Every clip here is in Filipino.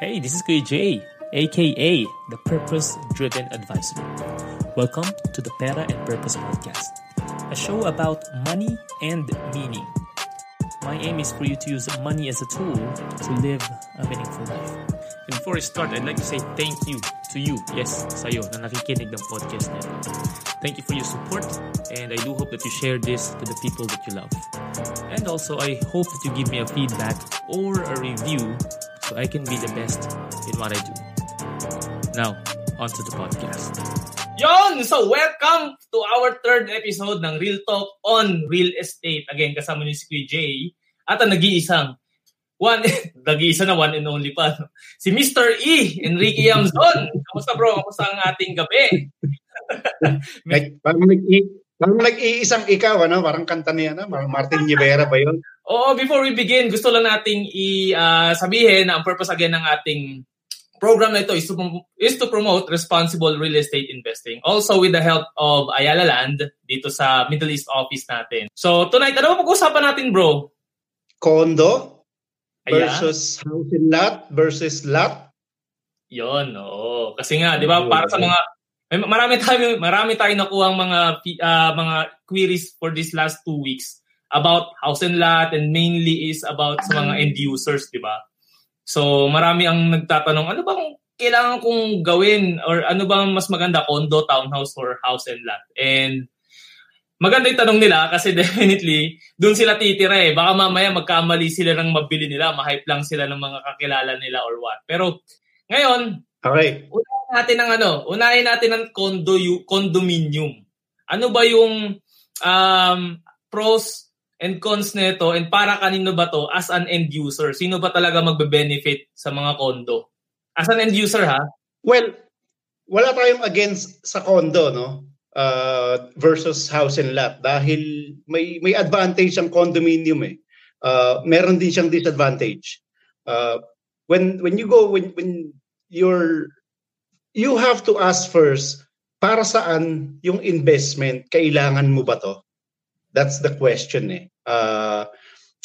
Hey, this is Kuya Jay, aka the Purpose Driven Advisor. Welcome to the Pera and Purpose Podcast, a show about money and meaning. My aim is for you to use money as a tool to live a meaningful life. And before I start, I'd like to say thank you to you, yes, sa'yo, na nakikinig ng podcast na. Thank you for your support, and I do hope that you share this to the people that you love. And also, I hope that you give me a feedback or a review so I can be the best in what I do. Now, on to the podcast. Yon! So, welcome to our third episode ng Real Talk on Real Estate. Again, kasama niyo si Jay at ang nag-iisang one, nag-iisa na one and only pa. no? Si Mr. E, Enrique Yamzon. Kamusta bro? Kamusta ang ating gabi? Like, parang nag-i- parang nag-iisang ikaw, ano? Parang kanta niya, ano? Parang Martin Rivera ba yun? Oo, before we begin, gusto lang nating i-sabihin na ang purpose again ng ating program na ito is to, is to promote responsible real estate investing. Also with the help of Ayala Land dito sa Middle East office natin. So tonight, ano ba pag-usapan natin bro? Condo Ayan. versus house and lot versus lot. Yon, oo. Kasi nga, 'di ba, para sa mga marami tayo marami tayong nakuha mga pi- ah, mga queries for this last two weeks about house and lot and mainly is about sa mga end users, 'di ba? So, marami ang nagtatanong, ano bang kailangan kong gawin or ano bang mas maganda, condo, townhouse or house and lot? And maganda yung tanong nila kasi definitely doon sila titira eh. Baka mamaya magkamali sila ng mabili nila, ma-hype lang sila ng mga kakilala nila or what. Pero ngayon, Okay. unahin natin ang ano, unahin natin ang condo condominium. Ano ba yung um, pros and cons nito and para kanino ba to as an end user? Sino ba talaga magbe-benefit sa mga condo? As an end user ha? Well, wala tayong against sa condo, no? Uh, versus house and lot dahil may may advantage ang condominium eh. Uh, meron din siyang disadvantage. Uh, when when you go when when you're you have to ask first para saan yung investment kailangan mo ba to? That's the question eh. Uh,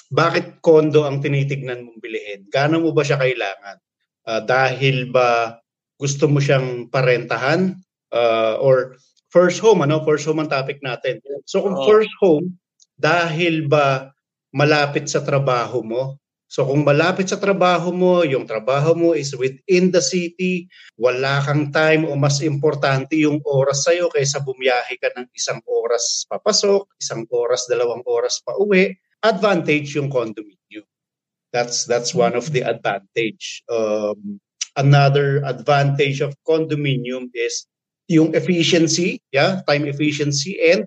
bakit condo ang tinitignan mong bilhin? Gaano mo ba siya kailangan? Uh, dahil ba gusto mo siyang parentahan uh, or first home ano first home ang topic natin so kung Oo. first home dahil ba malapit sa trabaho mo so kung malapit sa trabaho mo yung trabaho mo is within the city wala kang time o mas importante yung oras sa'yo kaysa bumiyahe ka ng isang oras papasok isang oras dalawang oras pa uwi advantage yung condominium. That's that's one of the advantage. Um, another advantage of condominium is yung efficiency, yeah, time efficiency and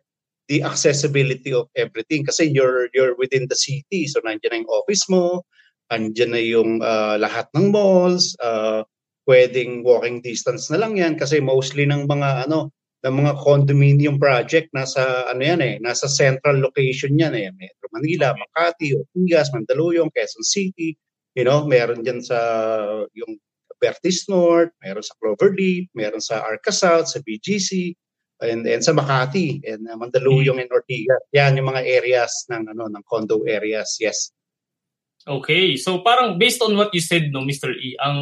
the accessibility of everything kasi you're you're within the city. So nandiyan na yung office mo, nandiyan na yung uh, lahat ng malls, uh, pwedeng walking distance na lang yan kasi mostly ng mga ano ng mga condominium project nasa ano yan eh, nasa central location yan eh. Metro Manila, Makati, Ortigas, Mandaluyong, Quezon City, you know, meron diyan sa yung Bertis North, meron sa Cloverleaf, meron sa Arca South, sa BGC, and, and sa Makati, and uh, Mandaluyong and Ortigas. Yan yung mga areas ng ano ng condo areas. Yes. Okay, so parang based on what you said no Mr. E, ang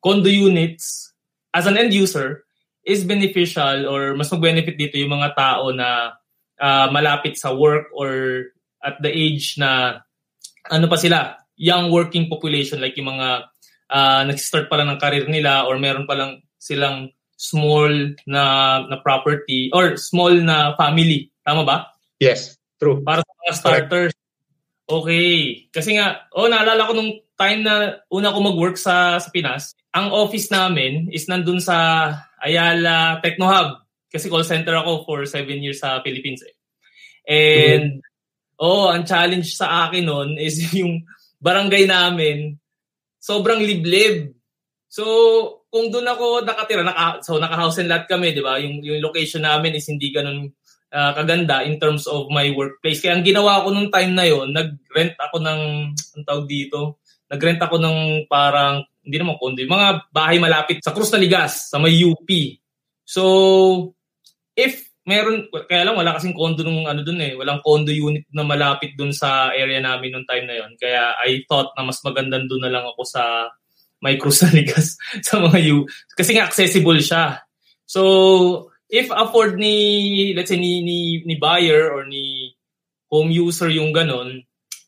condo units as an end user is beneficial or mas mag-benefit dito yung mga tao na ah, malapit sa work or at the age na ano pa sila, young working population like yung mga uh, nag-start pa lang ng career nila or meron pa lang silang small na na property or small na family. Tama ba? Yes. True. Para sa mga starters. Okay. Kasi nga, oh, naalala ko nung time na una ko mag-work sa, sa Pinas, ang office namin is nandun sa Ayala Techno Hub. Kasi call center ako for seven years sa Philippines eh. And, oh, ang challenge sa akin nun is yung barangay namin, sobrang liblib. So, kung doon ako nakatira, naka, so naka-house and lot kami, di ba? Yung, yung location namin is hindi ganun ah, kaganda in terms of my workplace. Kaya ang ginawa ko nung time na yon, nag-rent ako ng, ang tawag dito, nag-rent ako ng parang, hindi naman yung mga bahay malapit sa Cruz Naligas, sa may UP. So, if meron, kaya lang wala kasing condo nung ano dun eh, walang condo unit na malapit dun sa area namin nung time na yon. Kaya I thought na mas maganda dun na lang ako sa may krus na ligas sa mga U. Kasi nga accessible siya. So, if afford ni, let's say, ni, ni, ni buyer or ni home user yung ganun,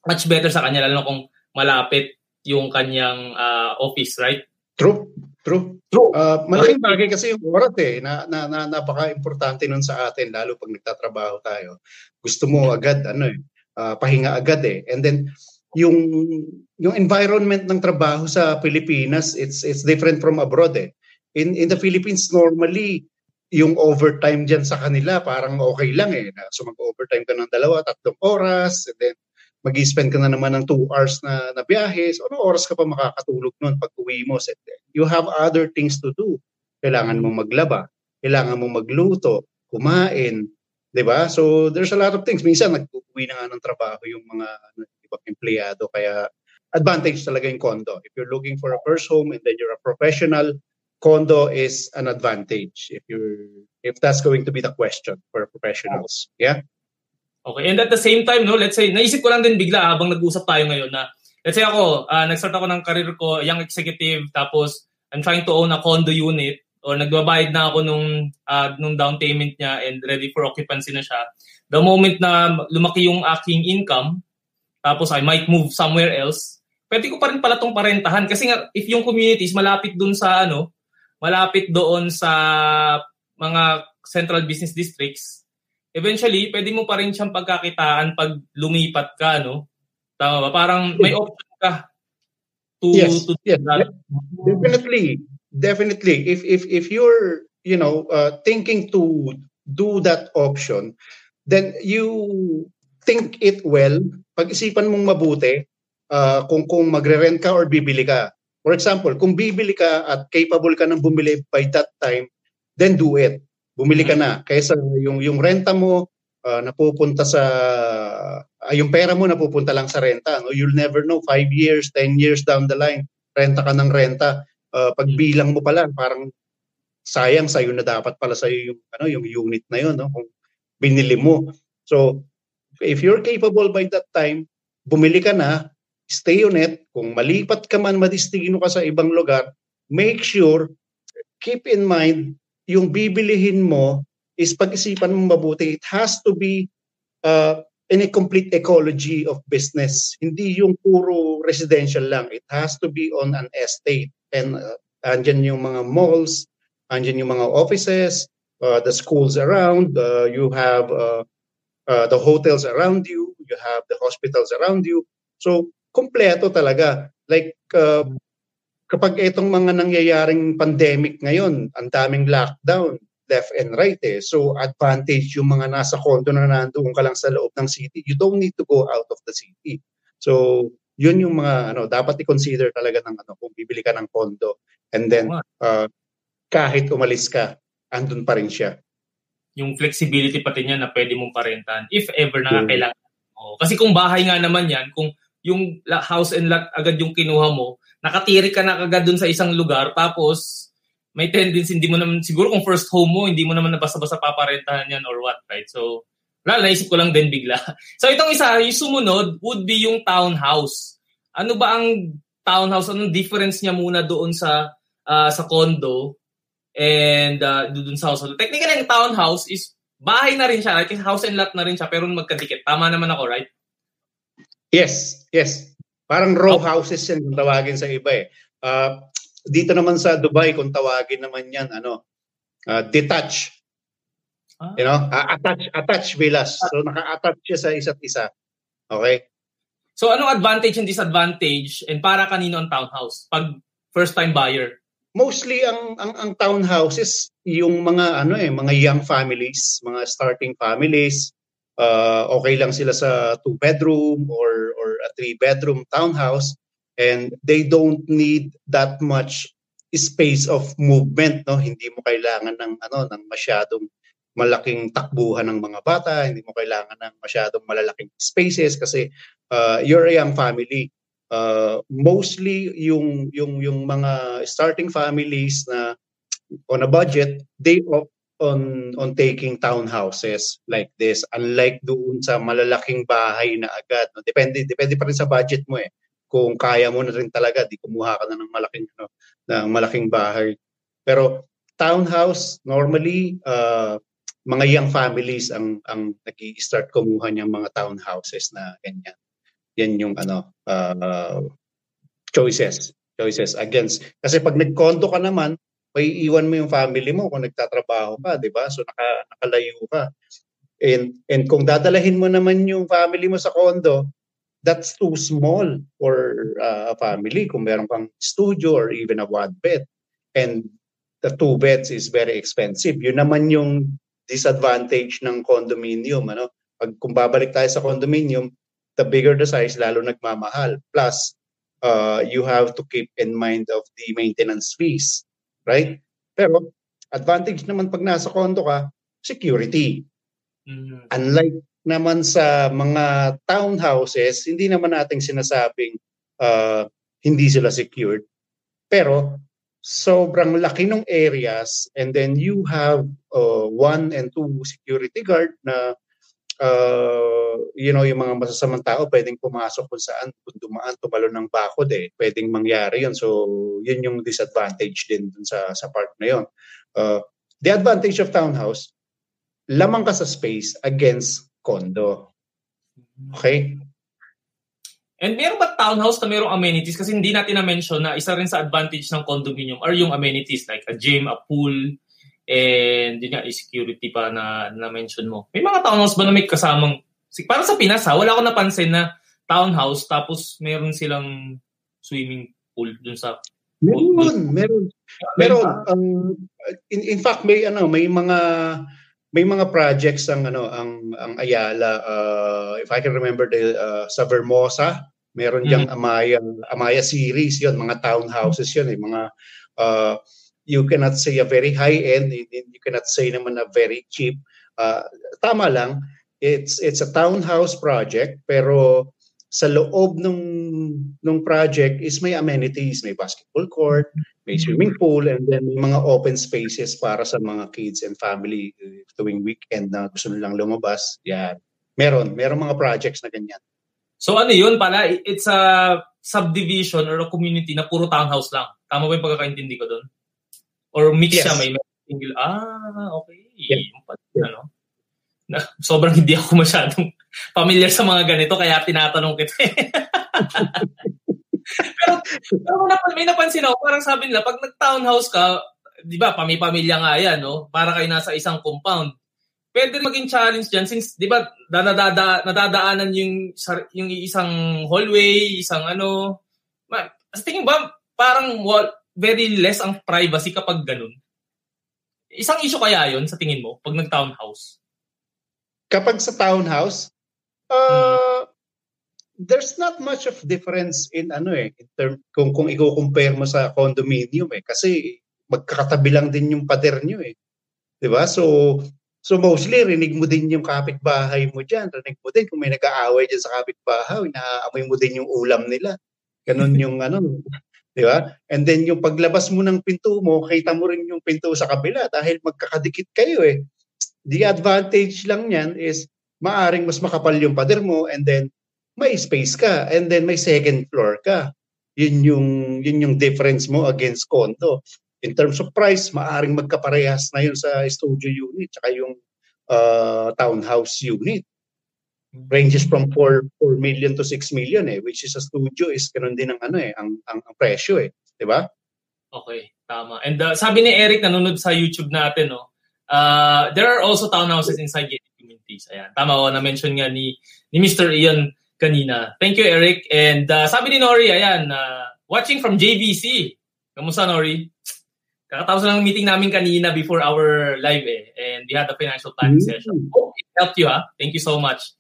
much better sa kanya, lalo kung malapit yung kanyang uh, office, right? True. True. True. Uh, malaking bagay kasi yung oras eh, na, na, na napaka-importante nun sa atin, lalo pag nagtatrabaho tayo. Gusto mo agad, ano eh, uh, pahinga agad eh. And then, yung yung environment ng trabaho sa Pilipinas it's it's different from abroad eh. In in the Philippines normally yung overtime diyan sa kanila parang okay lang eh so mag-overtime ka ng dalawa tatlong oras and then mag-spend ka na naman ng 2 hours na, na biyahe. So ano oras ka pa makakatulog noon pag uwi mo? So, you have other things to do. Kailangan mong maglaba kailangan mong magluto kumain 'di ba? So there's a lot of things. Minsan nag-uwi na nga ng trabaho yung mga ano, ibang empleyado. Kaya advantage talaga yung condo. If you're looking for a first home and then you're a professional, condo is an advantage if you're if that's going to be the question for professionals. Yeah? Okay. And at the same time, no, let's say, naisip ko lang din bigla habang nag-usap tayo ngayon na, let's say ako, uh, nag-start ako ng career ko, young executive, tapos I'm trying to own a condo unit or nagbabayad na ako nung, uh, nung down payment niya and ready for occupancy na siya. The moment na lumaki yung aking income, tapos I might move somewhere else, pwede ko pa rin pala itong parentahan. Kasi nga, if yung community is malapit doon sa ano, malapit doon sa mga central business districts, eventually, pwede mo pa rin siyang pagkakitaan pag lumipat ka, no? Tama ba? Parang may option ka to, yes, to yes. That. Definitely. Definitely. If, if, if you're, you know, uh, thinking to do that option, then you think it well pag-isipan mong mabuti uh, kung kung magre-rent ka or bibili ka. For example, kung bibili ka at capable ka ng bumili by that time, then do it. Bumili ka na. Kaysa yung yung renta mo uh, napupunta sa uh, yung pera mo napupunta lang sa renta. No? You'll never know 5 years, 10 years down the line, renta ka ng renta. Uh, pagbilang mo pa lang parang sayang sa na dapat pala sa yung ano yung unit na yon no kung binili mo. So if you're capable by that time, bumili ka na, stay on it. Kung malipat ka man, madistino ka sa ibang lugar, make sure, keep in mind, yung bibilihin mo is pag-isipan mo mabuti. It has to be uh, in a complete ecology of business. Hindi yung puro residential lang. It has to be on an estate. And uh, andyan yung mga malls, andyan yung mga offices, uh, the schools around, uh, you have uh, uh, the hotels around you, you have the hospitals around you. So, kompleto talaga. Like, uh, kapag itong mga nangyayaring pandemic ngayon, ang daming lockdown, left and right eh. So, advantage yung mga nasa condo na nandoon ka lang sa loob ng city. You don't need to go out of the city. So, yun yung mga ano dapat i-consider talaga ng ano kung bibili ka ng condo and then uh, kahit umalis ka andun pa rin siya yung flexibility pati niya na pwede mong parentahan if ever na kailangan mo. Kasi kung bahay nga naman yan, kung yung house and lot agad yung kinuha mo, nakatiri ka na agad dun sa isang lugar, tapos may tendency, hindi mo naman, siguro kung first home mo, hindi mo naman na basta-basta paparentahan yan or what, right? So, wala, naisip ko lang din bigla. so, itong isa, yung sumunod would be yung townhouse. Ano ba ang townhouse? Anong difference niya muna doon sa uh, sa condo? And uh, doon sa house. Technically, ang townhouse is bahay na rin siya, like house and lot na rin siya, pero magkadikit. Tama naman ako, right? Yes, yes. Parang row oh. houses yan kung tawagin sa iba eh. Uh, dito naman sa Dubai, kung tawagin naman yan, ano, uh, detach. Ah. You know, uh, attach, attach villas. So, naka-attach siya sa isa't isa. Okay? So, anong advantage and disadvantage and para kanino ang townhouse pag first-time buyer? Mostly ang ang ang townhouses yung mga ano eh mga young families, mga starting families, uh, okay lang sila sa two bedroom or or a three bedroom townhouse and they don't need that much space of movement no? Hindi mo kailangan ng ano ng masyadong malaking takbuhan ng mga bata hindi mo kailangan ng masyadong malalaking spaces kasi uh, you're a young family uh, mostly yung yung yung mga starting families na on a budget they opt on on taking townhouses like this unlike doon sa malalaking bahay na agad no depende depende pa rin sa budget mo eh kung kaya mo na rin talaga, di kumuha ka na ng malaking ano, ng malaking bahay. Pero townhouse normally uh, mga young families ang ang nag-start kumuha ng mga townhouses na ganyan. Yan yung ano uh, choices choices against kasi pag nagkondo ka naman may iwan mo yung family mo kung nagtatrabaho ka, 'di ba? So naka, nakalayo ka. And and kung dadalahin mo naman yung family mo sa condo, that's too small for uh, a family kung meron kang studio or even a one bed. And the two beds is very expensive. Yun naman yung disadvantage ng condominium, ano? Pag kung babalik tayo sa condominium, the bigger the size lalo nagmamahal. Plus uh, you have to keep in mind of the maintenance fees, right? Pero advantage naman pag nasa condo ka, security. Mm-hmm. Unlike naman sa mga townhouses, hindi naman nating sinasabing uh, hindi sila secured. Pero sobrang laki ng areas and then you have uh, one and two security guard na uh, you know, yung mga masasamang tao pwedeng pumasok kung saan, kung dumaan, tumalo ng bakod eh. Pwedeng mangyari yun. So, yun yung disadvantage din dun sa, sa part na yun. Uh, the advantage of townhouse, lamang ka sa space against condo. Okay? And meron ba townhouse na merong amenities? Kasi hindi natin na-mention na isa rin sa advantage ng condominium are yung amenities like a gym, a pool, and yun nga, security pa na na-mention mo. May mga townhouse ba na may kasamang, para sa Pinas ha, wala ko napansin na townhouse tapos meron silang swimming pool dun sa Meron, meron. Meron. Um, in, in fact, may ano, may mga may mga projects ang ano ang ang Ayala uh, if I can remember the uh, sa Vermosa meron diyang mm. Amaya Amaya series yon mga townhouses yon eh mga uh, you cannot say a very high end you cannot say naman a very cheap uh, tama lang it's it's a townhouse project pero sa loob ng ng project is may amenities, may basketball court, may swimming pool, and then may mga open spaces para sa mga kids and family uh, tuwing weekend na gusto nilang lumabas. Yan. Meron. Meron mga projects na ganyan. So ano yun pala? It's a subdivision or a community na puro townhouse lang. Tama ba yung pagkakaintindi ko doon? Or mix yes. siya, may single. Ah, okay. Yeah. yeah. Ano? Na, sobrang hindi ako masyadong familiar sa mga ganito kaya tinatanong kita. pero, pero may napansin ako, parang sabi nila, pag nag-townhouse ka, di ba, pami-pamilya nga yan, no? Para kayo nasa isang compound. Pwede maging challenge dyan since, di ba, nadada, nadadaanan yung, yung isang hallway, isang ano. Ma, sa tingin ba, parang well, very less ang privacy kapag ganun? Isang issue kaya yon sa tingin mo pag nag-townhouse? Kapag sa townhouse, Uh, there's not much of difference in ano eh, in term, kung, kung i-compare mo sa condominium eh. Kasi magkakatabi lang din yung pader nyo eh. Di ba? So, so mostly rinig mo din yung kapitbahay mo dyan. Rinig mo din kung may nag-aaway dyan sa kapitbahay, naaamoy mo din yung ulam nila. Ganon yung ano, di ba? And then yung paglabas mo ng pinto mo, kita mo rin yung pinto sa kabila dahil magkakadikit kayo eh. The advantage lang niyan is maaring mas makapal yung pader mo and then may space ka and then may second floor ka. Yun yung yun yung difference mo against condo. In terms of price, maaring magkaparehas na yun sa studio unit tsaka yung uh, townhouse unit. Ranges from 4 4 million to 6 million eh, which is a studio is ganun din ang ano eh, ang ang, ang presyo eh, 'di ba? Okay, tama. And uh, sabi ni Eric nanonood sa YouTube natin, no. Uh, there are also townhouses inside communities. Ayan. Tama ko, na-mention nga ni, ni Mr. Ian kanina. Thank you, Eric. And uh, sabi ni Nori, ayan, uh, watching from JVC. Kamusta, Nori? Kakatapos lang ng meeting namin kanina before our live eh. And we had a financial planning mm-hmm. session. Oh, it helped you ha. Thank you so much.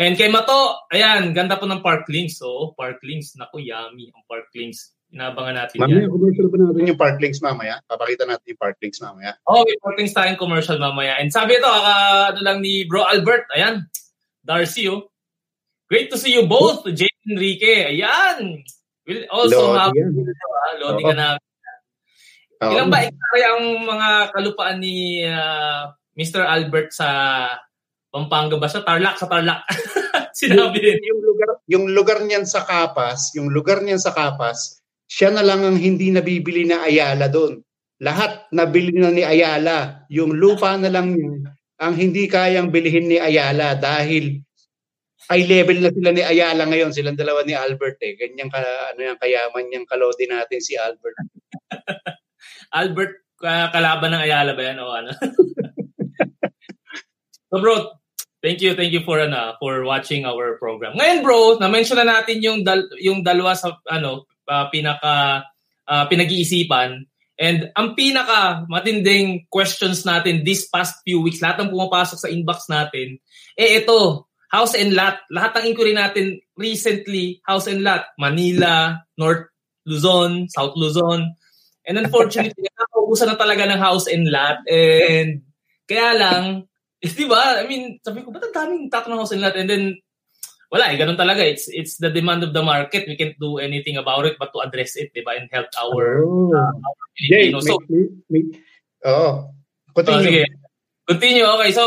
And kay Mato, ayan, ganda po ng Park Links. So, Park Links, naku, yummy ang Park Links. Inabangan natin mamaya, yan. commercial pa natin yung park links mamaya. Papakita natin yung park links mamaya. Oh, may park links tayong commercial mamaya. And sabi ito, uh, ano lang ni Bro Albert, ayan, Darcy, oh. Great to see you both, oh. Jay Enrique. Ayan. We'll also Lodi have. Uh, Lodi ka namin. Oh. Ilan ba kaya ang mga kalupaan ni uh, Mr. Albert sa Pampanga ba siya? Tarlac sa Tarlac. Sinabi din. Yung lugar, yung lugar niyan sa Kapas, yung lugar niyan sa Kapas, siya na lang ang hindi nabibili na Ayala doon. Lahat nabili na ni Ayala. Yung lupa na lang yun ang hindi kayang bilihin ni Ayala dahil ay level na sila ni Ayala ngayon, silang dalawa ni Albert eh. Ganyan ka, ano yan, kayaman niyang kalodi natin si Albert. Albert, kalaban ng Ayala ba yan o ano? so bro, thank you, thank you for ano, for watching our program. Ngayon bro, na-mention na natin yung dal, yung dalawa sa ano, uh, pinaka uh, pinag-iisipan And ang pinaka matinding questions natin this past few weeks, lahat ng pumapasok sa inbox natin, eh ito, house and lot. Lahat ng inquiry natin recently, house and lot. Manila, North Luzon, South Luzon. And unfortunately, nakaubusan na talaga ng house and lot. And kaya lang, eh, di ba? I mean, sabi ko, ba't ang daming tatanong and lot? And then, wala eh, ganun talaga. It's it's the demand of the market. We can't do anything about it but to address it, di ba? And help our, oh. uh, our Filipinos. so, may, may, oh, continue. Oh, sige. Continue. Okay, so,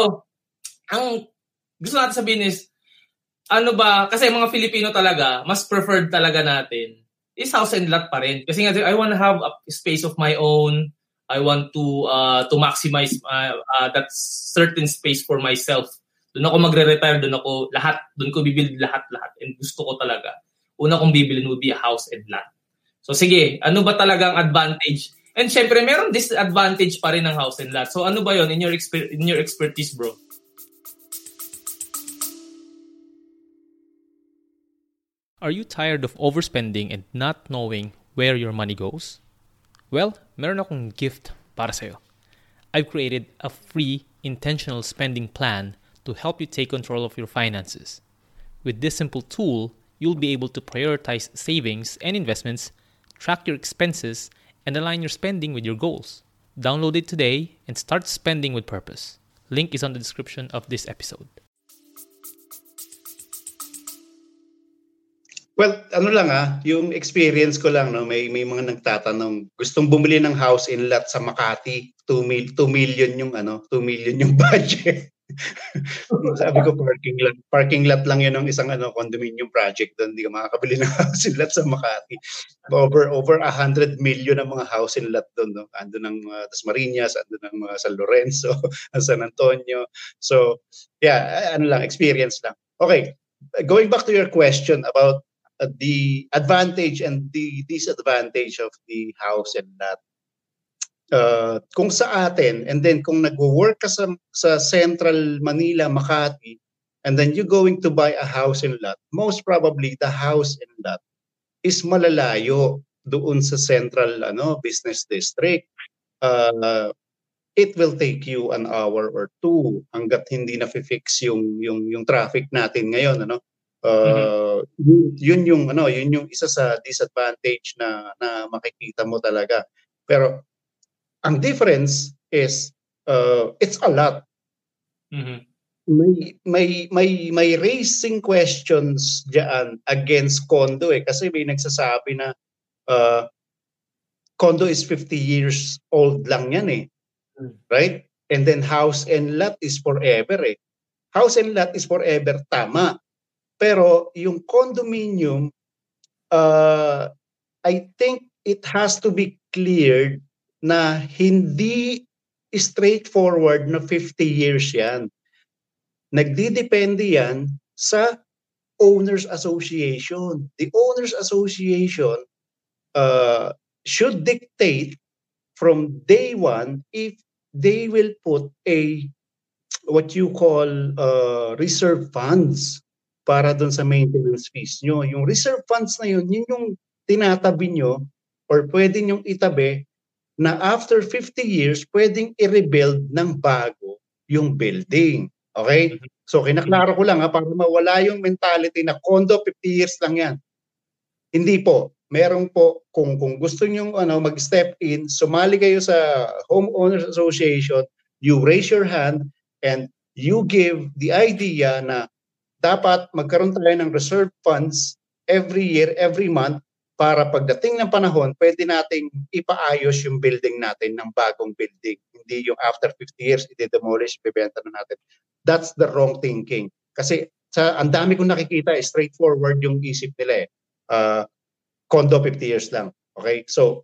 ang gusto natin sabihin is, ano ba, kasi mga Filipino talaga, mas preferred talaga natin is house and lot pa rin. Kasi nga, I want to have a space of my own. I want to uh, to maximize uh, uh, that certain space for myself doon ako magre-retire, doon ako lahat, doon ko bibili lahat-lahat. And gusto ko talaga. Una kong bibili would be a house and land. So sige, ano ba talagang advantage? And syempre, meron disadvantage pa rin ng house and lot. So ano ba yon in your, exper- in your expertise, bro? Are you tired of overspending and not knowing where your money goes? Well, meron akong gift para sa'yo. I've created a free intentional spending plan to help you take control of your finances. With this simple tool, you'll be able to prioritize savings and investments, track your expenses, and align your spending with your goals. Download it today and start spending with purpose. Link is on the description of this episode. Well, ano lang ah, yung experience ko lang, no, may, may mga nagtatanong, gustong bumili ng house in lot sa Makati, 2, mil, 2 million yung ano, 2 million yung budget. Sabi ko parking lot. Parking lot lang 'yun ng isang ano condominium project doon. Hindi ka makakabili ng house lot sa Makati. Over over 100 million ang mga house lot doon, no. Ando ng uh, Dasmariñas, ando ng mga San Lorenzo, San Antonio. So, yeah, ano lang experience lang. Okay, going back to your question about uh, the advantage and the disadvantage of the house and lot uh, kung sa atin and then kung nagwo-work ka sa, sa Central Manila, Makati and then you going to buy a house and lot, most probably the house and lot is malalayo doon sa Central ano business district. Uh, it will take you an hour or two hangga't hindi na fix yung yung yung traffic natin ngayon ano uh, mm-hmm. yun, yun yung ano yun yung isa sa disadvantage na na makikita mo talaga pero ang difference is uh, it's a lot. Mm-hmm. May may may may raising questions diyan against condo eh kasi may nagsasabi na uh, condo is 50 years old lang yan eh. Mm. Right? And then house and lot is forever eh. House and lot is forever tama. Pero yung condominium uh, I think it has to be cleared na hindi straightforward na 50 years yan. Nagdidepende yan sa Owners Association. The Owners Association uh, should dictate from day one if they will put a what you call uh, reserve funds para doon sa maintenance fees nyo. Yung reserve funds na yun, yun yung tinatabi nyo or pwede nyong itabi na after 50 years, pwedeng i-rebuild ng bago yung building. Okay? Mm-hmm. So, kinaklaro ko lang ha, para mawala yung mentality na condo 50 years lang yan. Hindi po. Meron po, kung, kung gusto nyo ano, mag-step in, sumali kayo sa Homeowners Association, you raise your hand, and you give the idea na dapat magkaroon tayo ng reserve funds every year, every month, para pagdating ng panahon, pwede nating ipaayos yung building natin ng bagong building. Hindi yung after 50 years, i-demolish, ibebenta na natin. That's the wrong thinking. Kasi sa ang dami kong nakikita, straightforward yung isip nila eh. Uh, condo 50 years lang. Okay? So,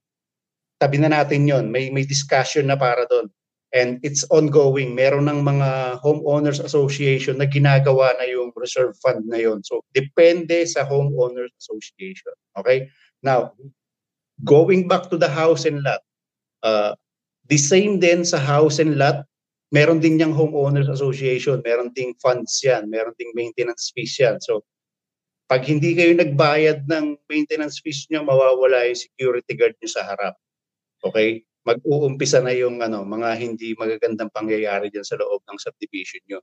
tabi na natin yon May, may discussion na para doon. And it's ongoing. Meron ng mga homeowners association na ginagawa na yung reserve fund na yon. So, depende sa homeowners association. Okay? Now, going back to the house and lot, uh, the same din sa house and lot, meron din yung homeowners association, meron ding funds yan, meron ding maintenance fees yan. So, pag hindi kayo nagbayad ng maintenance fees nyo, mawawala yung security guard nyo sa harap. Okay? Mag-uumpisa na yung ano, mga hindi magagandang pangyayari diyan sa loob ng subdivision nyo.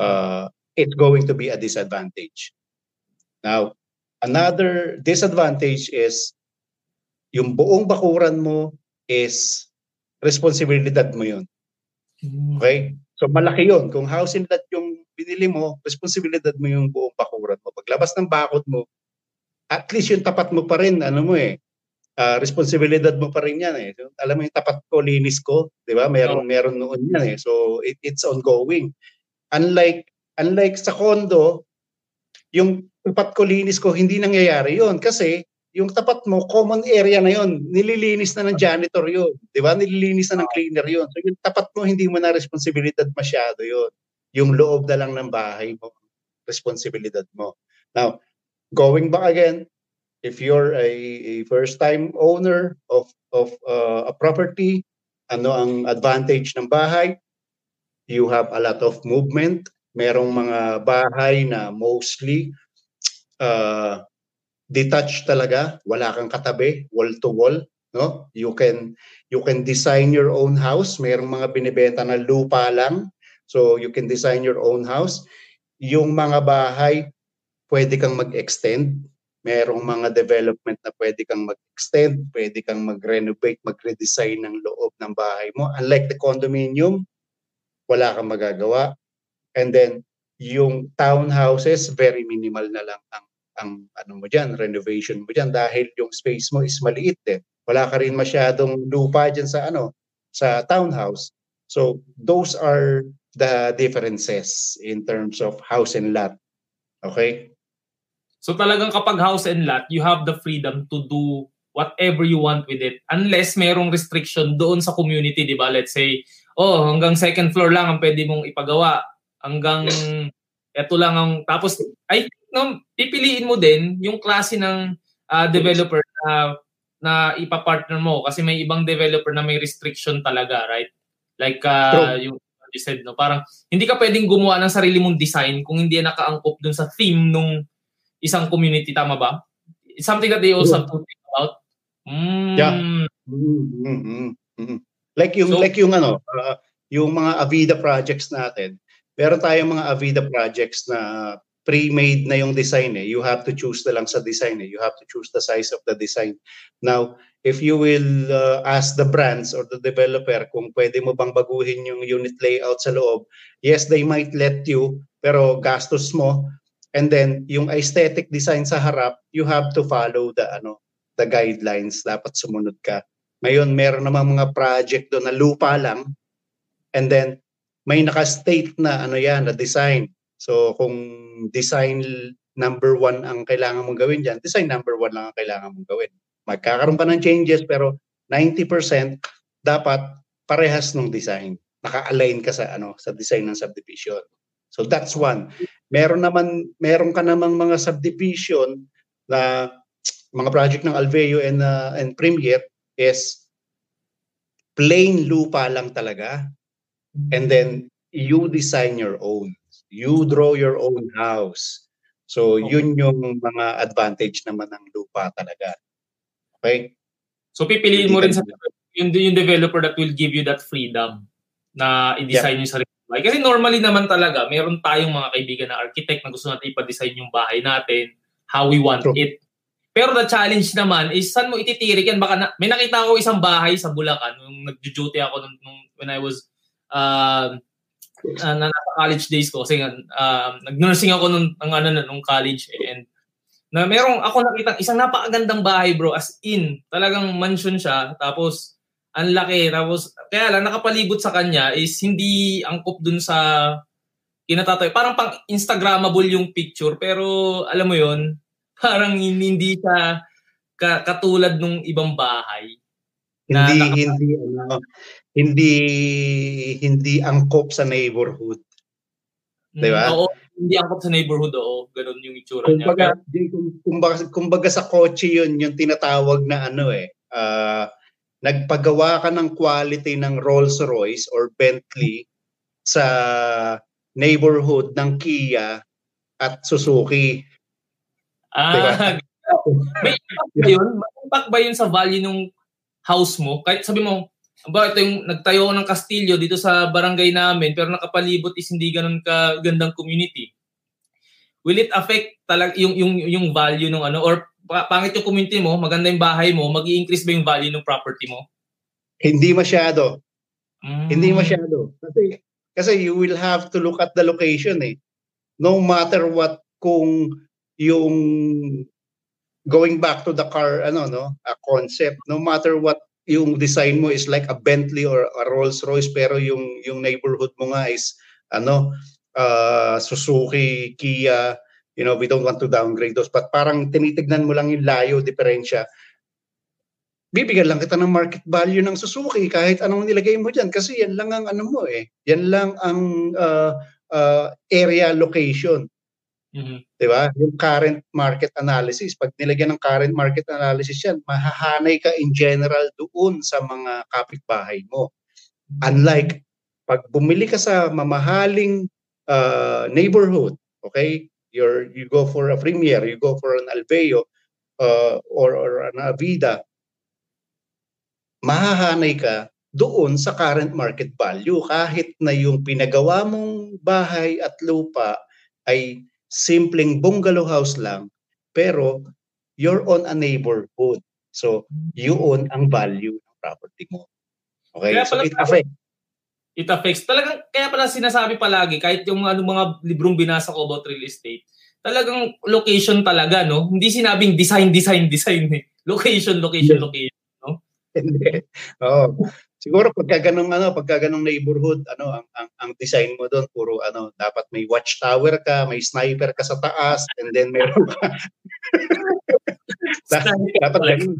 Uh, it's going to be a disadvantage. Now, another disadvantage is yung buong bakuran mo is responsibilidad mo yun. Hmm. Okay? So malaki yun. Kung house and lot yung binili mo, responsibilidad mo yung buong bakuran mo. Paglabas ng bakod mo, at least yung tapat mo pa rin, ano mo eh, uh, responsibilidad mo pa rin yan eh. Alam mo yung tapat ko, linis ko, di ba? Meron, oh. meron noon yan eh. So, it, it's ongoing. Unlike, unlike sa condo, yung tapat ko, linis ko, hindi nangyayari yon Kasi, yung tapat mo, common area na yon Nililinis na ng janitor yon Di ba? Nililinis na ng cleaner yon So, yung tapat mo, hindi mo na responsibilidad masyado yon Yung loob na lang ng bahay mo, responsibilidad mo. Now, going back again, if you're a, a first-time owner of of uh, a property, ano ang advantage ng bahay? You have a lot of movement. Merong mga bahay na mostly uh, detached talaga, wala kang katabi, wall to wall, no? You can you can design your own house. Merong mga binebenta na lupa lang. So you can design your own house. Yung mga bahay pwede kang mag-extend merong mga development na pwede kang mag-extend, pwede kang mag-renovate, mag-redesign ng loob ng bahay mo. Unlike the condominium, wala kang magagawa. And then, yung townhouses, very minimal na lang ang, ang ano mo dyan, renovation mo dyan dahil yung space mo is maliit eh. Wala ka rin masyadong lupa dyan sa ano, sa townhouse. So, those are the differences in terms of house and lot. Okay? So talagang kapag house and lot, you have the freedom to do whatever you want with it unless merong restriction doon sa community, di ba? Let's say, oh, hanggang second floor lang ang pwede mong ipagawa. Hanggang eto lang ang tapos ay no, pipiliin mo din yung klase ng uh, developer na na ipa-partner mo kasi may ibang developer na may restriction talaga, right? Like uh, yung you said no, parang hindi ka pwedeng gumawa ng sarili mong design kung hindi nakaangkop dun sa theme nung isang community, tama ba? It's something that they also have to think about. Mm. Yeah. Mm-hmm. Mm-hmm. Like yung so, like yung ano, uh, yung mga Avida projects natin. Meron tayong mga Avida projects na pre-made na yung design eh. You have to choose na lang sa design eh. You have to choose the size of the design. Now, if you will uh, ask the brands or the developer kung pwede mo bang baguhin yung unit layout sa loob, yes, they might let you, pero gastos mo. And then yung aesthetic design sa harap, you have to follow the ano, the guidelines, dapat sumunod ka. Ngayon meron namang mga project doon na lupa lang and then may naka-state na ano yan, na design. So kung design number one ang kailangan mong gawin diyan, design number one lang ang kailangan mong gawin. Magkakaroon pa ng changes pero 90% dapat parehas ng design. Naka-align ka sa ano sa design ng subdivision. So that's one. Meron naman meron ka namang mga subdivision na mga project ng Alveo and uh, and Premier is plain lupa lang talaga. And then you design your own. You draw your own house. So yun yung mga advantage naman ng lupa talaga. Okay? So pipiliin mo rin sa yung, yung developer that will give you that freedom na i-design yeah. yung sarili bahay. Kasi normally naman talaga, meron tayong mga kaibigan na architect na gusto natin ipa-design yung bahay natin, how we want True. it. Pero the challenge naman is saan mo ititirik yan? Baka na, may nakita ako isang bahay sa Bulacan nung nag-duty ako nung, nung when I was uh, uh, na college days ko kasi uh, nag-nursing ako nung, ng, ano, nung college and Na merong ako nakita isang napakagandang bahay bro as in talagang mansion siya tapos ang laki tapos kaya lang nakapalibot sa kanya is hindi angkop dun sa kinatatoy. Parang pang Instagrammable yung picture pero alam mo yon parang hindi siya ka, katulad nung ibang bahay. Hindi na, hindi ano hindi hindi angkop sa neighborhood. 'Di ba? Mm, oo, hindi angkop sa neighborhood, oo. Ganun yung itsura kumbaga, niya. Kumbaga, kumbaga sa kotse yun, yung tinatawag na ano eh, uh, nagpagawa ka ng quality ng Rolls-Royce or Bentley sa neighborhood ng Kia at Suzuki. Ah, diba? may impact ba yun? May impact ba yun sa value ng house mo? Kahit sabi mo, ba ito yung nagtayo ng kastilyo dito sa barangay namin pero nakapalibot is hindi ganun ka gandang community. Will it affect talag yung yung yung value ng ano or pangit yung community mo, maganda yung bahay mo, magi-increase ba yung value ng property mo? Hindi masyado. Mm. Hindi masyado. Kasi kasi you will have to look at the location eh. No matter what kung yung going back to the car ano no, a concept, no matter what yung design mo is like a Bentley or a Rolls Royce pero yung yung neighborhood mo nga is ano uh, Suzuki, Kia, you know, we don't want to downgrade those but parang tinitignan mo lang yung layo diferensya. Bibigyan lang kita ng market value ng Suzuki kahit anong nilagay mo diyan kasi yan lang ang ano mo eh. Yan lang ang uh, uh, area location. Mm-hmm. 'Di ba? Yung current market analysis, pag nilagyan ng current market analysis 'yan, mahahanay ka in general doon sa mga kapitbahay mo. Unlike pag bumili ka sa mamahaling uh, neighborhood, okay? You're you go for a Premier, you go for an Alveo uh, or or an Avida. Mahahanay ka doon sa current market value kahit na yung pinagawa mong bahay at lupa ay simpleng bungalow house lang, pero you're on a neighborhood. So, you own ang value ng property mo. Okay? Kaya so, it affects. It affects. Talagang, kaya pala sinasabi palagi, kahit yung ano, mga librong binasa ko about real estate, talagang location talaga, no? Hindi sinabing design, design, design. Eh. Location, location, location. No? Hindi. Oo. Siguro pagka ganung ano, pagka ganung neighborhood, ano ang, ang ang design mo doon puro ano, dapat may watchtower ka, may sniper ka sa taas, and then meron ka. dapat ganun.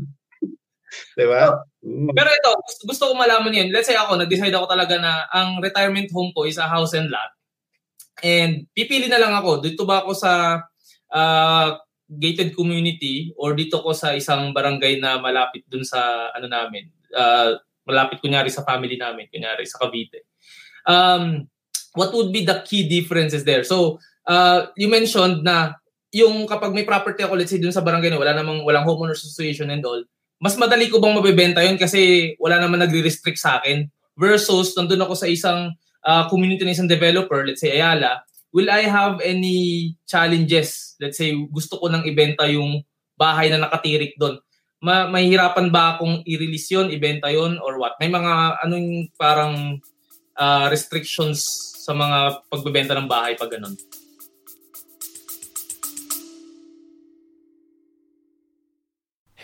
'Di? Mm. Pero ito, gusto, gusto ko malaman 'yun. Let's say ako, nag-decide ako talaga na ang retirement home ko is a house and lot. And pipili na lang ako, dito ba ako sa uh, gated community or dito ko sa isang barangay na malapit dun sa ano namin, uh, malapit kunyari sa family namin, kunyari sa Cavite. Um, what would be the key differences there? So, uh, you mentioned na yung kapag may property ako, let's say dun sa barangay na wala namang walang homeowners association and all, mas madali ko bang mabebenta yun kasi wala naman nagre-restrict sa akin versus nandun ako sa isang uh, community na isang developer, let's say Ayala, will I have any challenges? Let's say gusto ko nang ibenta yung bahay na nakatirik doon ma- mahirapan ba akong i-release yun, ibenta yun, or what? May mga anong parang uh, restrictions sa mga pagbebenta ng bahay pag ganun?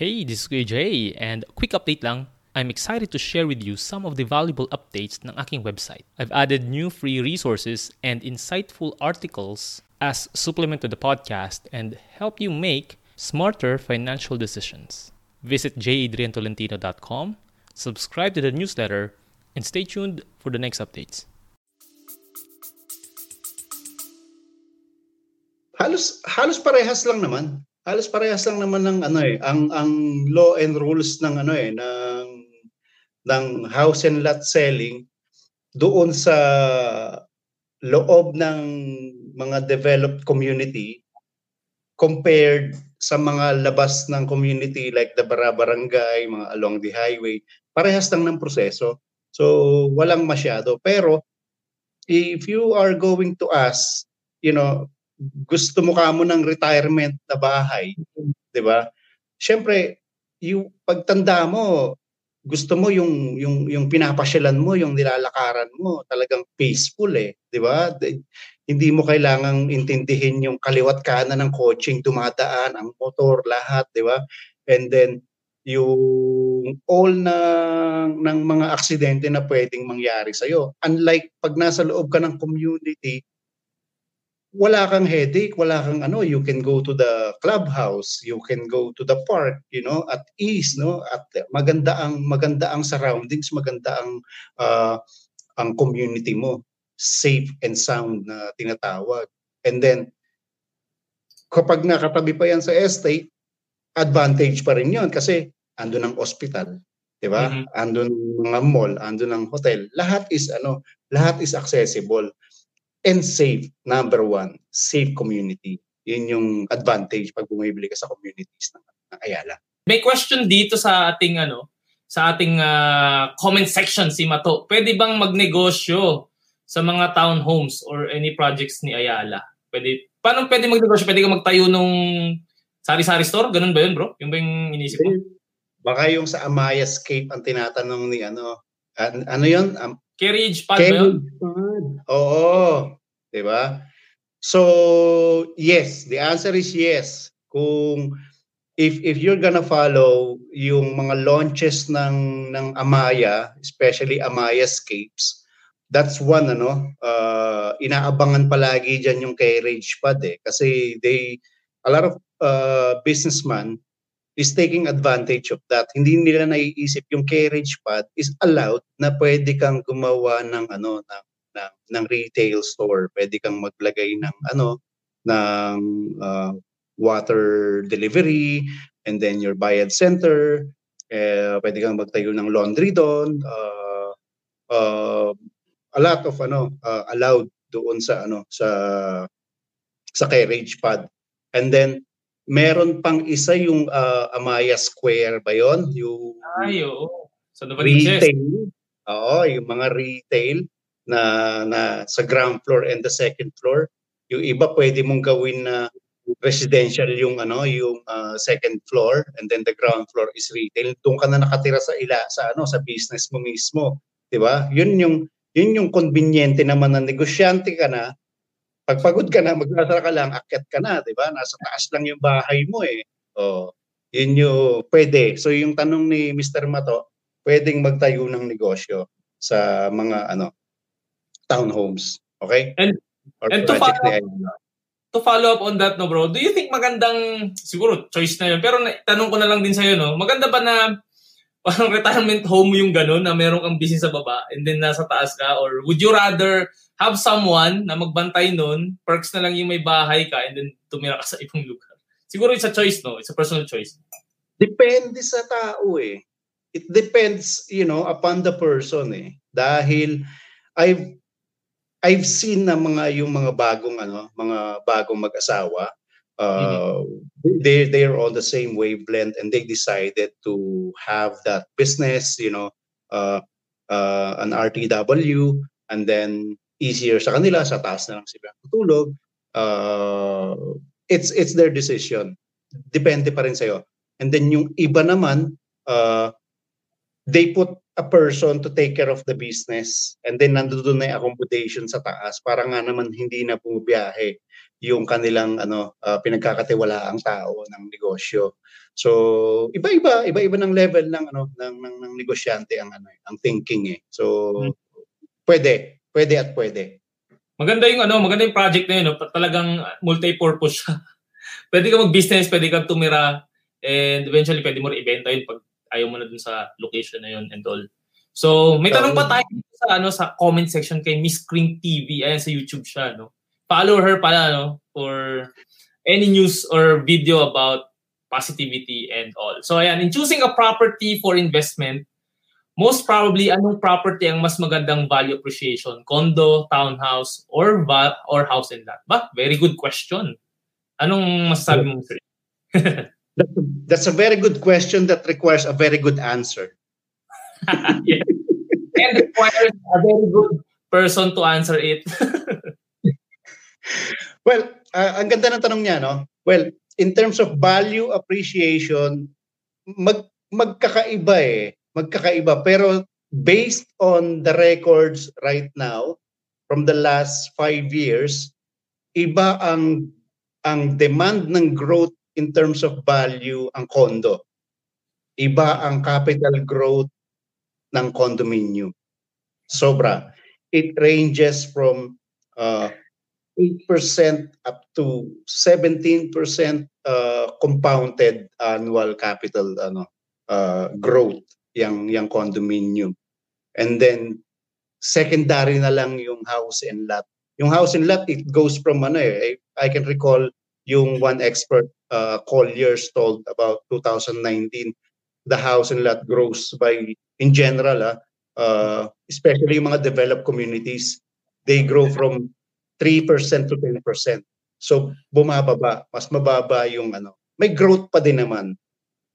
Hey, this is Kuya Jay, and quick update lang. I'm excited to share with you some of the valuable updates ng aking website. I've added new free resources and insightful articles as supplement to the podcast and help you make smarter financial decisions. Visit jadriantolentino.com, subscribe to the newsletter, and stay tuned for the next updates. Halos halos parehas lang naman. Halos parehas lang naman ng ano eh, ang ang law and rules ng ano eh ng ng house and lot selling doon sa loob ng mga developed community compared sa mga labas ng community like the barangay, mga along the highway, parehas lang ng proseso. So, walang masyado. Pero, if you are going to ask, you know, gusto mo ka mo ng retirement na bahay, di ba? Siyempre, yung pagtanda mo, gusto mo yung yung yung pinapasyalan mo, yung nilalakaran mo, talagang peaceful eh, di ba? hindi mo kailangang intindihin yung kaliwat kanan ng coaching, dumadaan, ang motor, lahat, di ba? And then, yung all ng, ng mga aksidente na pwedeng mangyari sa'yo. Unlike pag nasa loob ka ng community, wala kang headache, wala kang ano, you can go to the clubhouse, you can go to the park, you know, at ease, no? At maganda ang maganda ang surroundings, maganda ang uh, ang community mo, safe and sound na tinatawag. And then kapag nakatabi pa yan sa estate, advantage pa rin 'yon kasi ando ng hospital, 'di ba? Mm-hmm. Ando ng mall, ando ng hotel. Lahat is ano, lahat is accessible and safe, number one, safe community. Yun yung advantage pag bumibili ka sa communities ng, ng Ayala. May question dito sa ating ano, sa ating uh, comment section si Mato. Pwede bang magnegosyo sa mga townhomes or any projects ni Ayala? Pwede paano pwede magnegosyo? Pwede ka magtayo nung sari-sari store? Ganun ba yun, bro? Yung ba yung inisip mo? Baka yung sa Amaya Scape ang tinatanong ni ano, an- ano yun? Um, Carriage pad Carriage ba? Pad. Oo. Di ba? So, yes. The answer is yes. Kung if if you're gonna follow yung mga launches ng ng Amaya, especially Amaya Scapes, that's one ano, uh, inaabangan palagi diyan yung carriage pad eh kasi they a lot of uh, businessman is taking advantage of that. Hindi nila naiisip yung carriage pad is allowed na pwede kang gumawa ng ano ng ng, ng retail store. Pwede kang maglagay ng ano ng uh, water delivery and then your bayad center. Eh, pwede kang magtayo ng laundry doon. Uh, uh, a lot of ano uh, allowed doon sa ano sa sa carriage pad. And then Meron pang isa yung uh, Amaya Square ba yon? Yung Ay, oo. Sa retail. Oo, yung mga retail na na sa ground floor and the second floor. Yung iba pwede mong gawin na residential yung ano, yung uh, second floor and then the ground floor is retail. Doon ka na nakatira sa ila sa ano, sa business mo mismo, 'di ba? Yun yung yun yung conveniente naman na negosyante ka na pag pagod ka na, magdadala ka lang, akyat ka na, di ba? Nasa taas lang yung bahay mo eh. Oh, yun yung pwede. So yung tanong ni Mr. Mato, pwedeng magtayo ng negosyo sa mga ano townhomes. Okay? And, Or and to follow, to follow up on that, no bro, do you think magandang, siguro choice na yun, pero na, tanong ko na lang din sa'yo, no, maganda ba na parang retirement home yung gano'n na meron kang business sa baba and then nasa taas ka? Or would you rather have someone na magbantay nun, perks na lang yung may bahay ka and then tumira ka sa ibang lugar. Siguro it's a choice, no? It's a personal choice. Depende sa tao eh. It depends, you know, upon the person eh. Dahil I've I've seen na mga yung mga bagong ano, mga bagong mag-asawa, uh, mm-hmm. they they're on the same wavelength and they decided to have that business, you know, uh, uh, an RTW and then easier sa kanila, sa taas na lang sila tutulog. Uh, it's it's their decision. Depende pa rin sa'yo. And then yung iba naman, uh, they put a person to take care of the business and then nandoon na yung accommodation sa taas para nga naman hindi na bumibiyahe yung kanilang ano uh, pinagkakatiwalaang tao ng negosyo. So iba-iba, iba-iba ng level ng ano ng ng, ng negosyante ang ano ang thinking eh. So hmm. pwede Pwede at pwede. Maganda yung ano, maganda yung project na yun, no? talagang multi-purpose siya. pwede ka mag-business, pwede ka tumira, and eventually pwede mo rin ibenta yun pag ayaw mo na dun sa location na yun and all. So, may tanong pa tayo sa ano sa comment section kay Miss Cream TV. Ayan sa YouTube siya, no. Follow her pala no for any news or video about positivity and all. So ayan, in choosing a property for investment, most probably anong property ang mas magandang value appreciation? Condo, townhouse, or va- or house and lot? Ba? Very good question. Anong masasabi mo, sir? that's, a, that's a very good question that requires a very good answer. yeah. And requires a very good person to answer it. well, uh, ang ganda ng tanong niya, no? Well, in terms of value appreciation, mag magkakaiba eh magkakaiba. Pero based on the records right now, from the last five years, iba ang ang demand ng growth in terms of value ang condo. Iba ang capital growth ng condominium. Sobra. It ranges from uh, 8% up to 17% uh, compounded annual capital ano uh, growth yang yang condominium. And then secondary na lang yung house and lot. Yung house and lot it goes from ano eh I, I can recall yung one expert uh, Colliers told about 2019 the house and lot grows by in general ah, uh, especially yung mga developed communities they grow from 3% to 10%. So bumababa, mas mababa yung ano. May growth pa din naman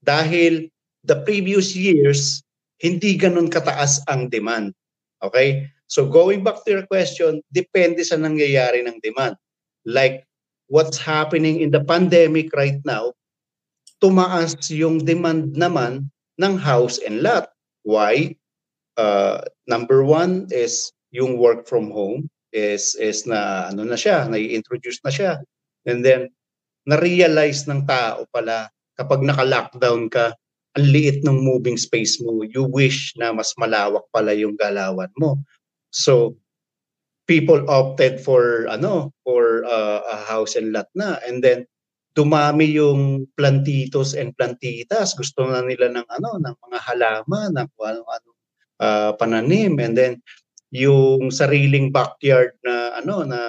dahil the previous years hindi ganun kataas ang demand. Okay? So going back to your question, depende sa nangyayari ng demand. Like what's happening in the pandemic right now, tumaas yung demand naman ng house and lot. Why? Uh, number one is yung work from home is is na ano na siya, na-introduce na siya. And then na-realize ng tao pala kapag naka-lockdown ka, ang liit ng moving space mo. You wish na mas malawak pala yung galawan mo. So people opted for ano, for uh, a house and lot na. And then dumami yung plantitos and plantitas. Gusto na nila ng ano, ng mga halaman, ng ano-ano uh, pananim. And then yung sariling backyard na ano na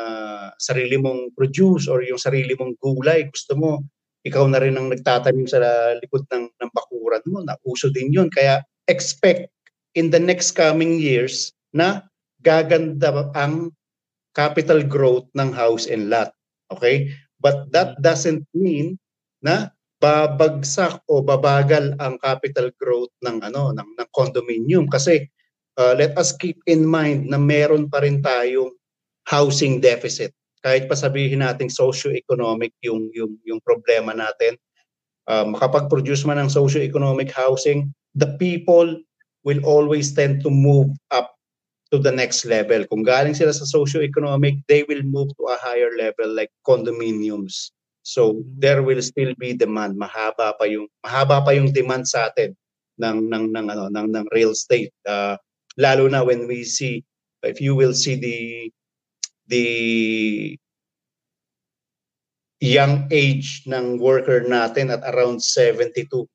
sarili mong produce or yung sarili mong gulay gusto mo ikaw na rin ang nagtatanim sa likod ng ng bakuran mo na uso din yun. Kaya expect in the next coming years na gaganda ang capital growth ng house and lot okay? But that doesn't mean na babagsak o babagal ang capital growth ng ano ng, ng condominium. Kasi uh, let us keep in mind na meron pa rin tayong housing deficit. Kahit pa sabihin nating socio-economic yung, yung, yung problema natin, uh, makapag-produce man ng socio-economic housing, the people will always tend to move up to the next level. Kung galing sila sa socio-economic, they will move to a higher level like condominiums. So there will still be demand. Mahaba pa yung mahaba pa yung demand sa atin ng ng ng ano ng ng real estate. Uh, lalo na when we see if you will see the the young age ng worker natin at around 72.5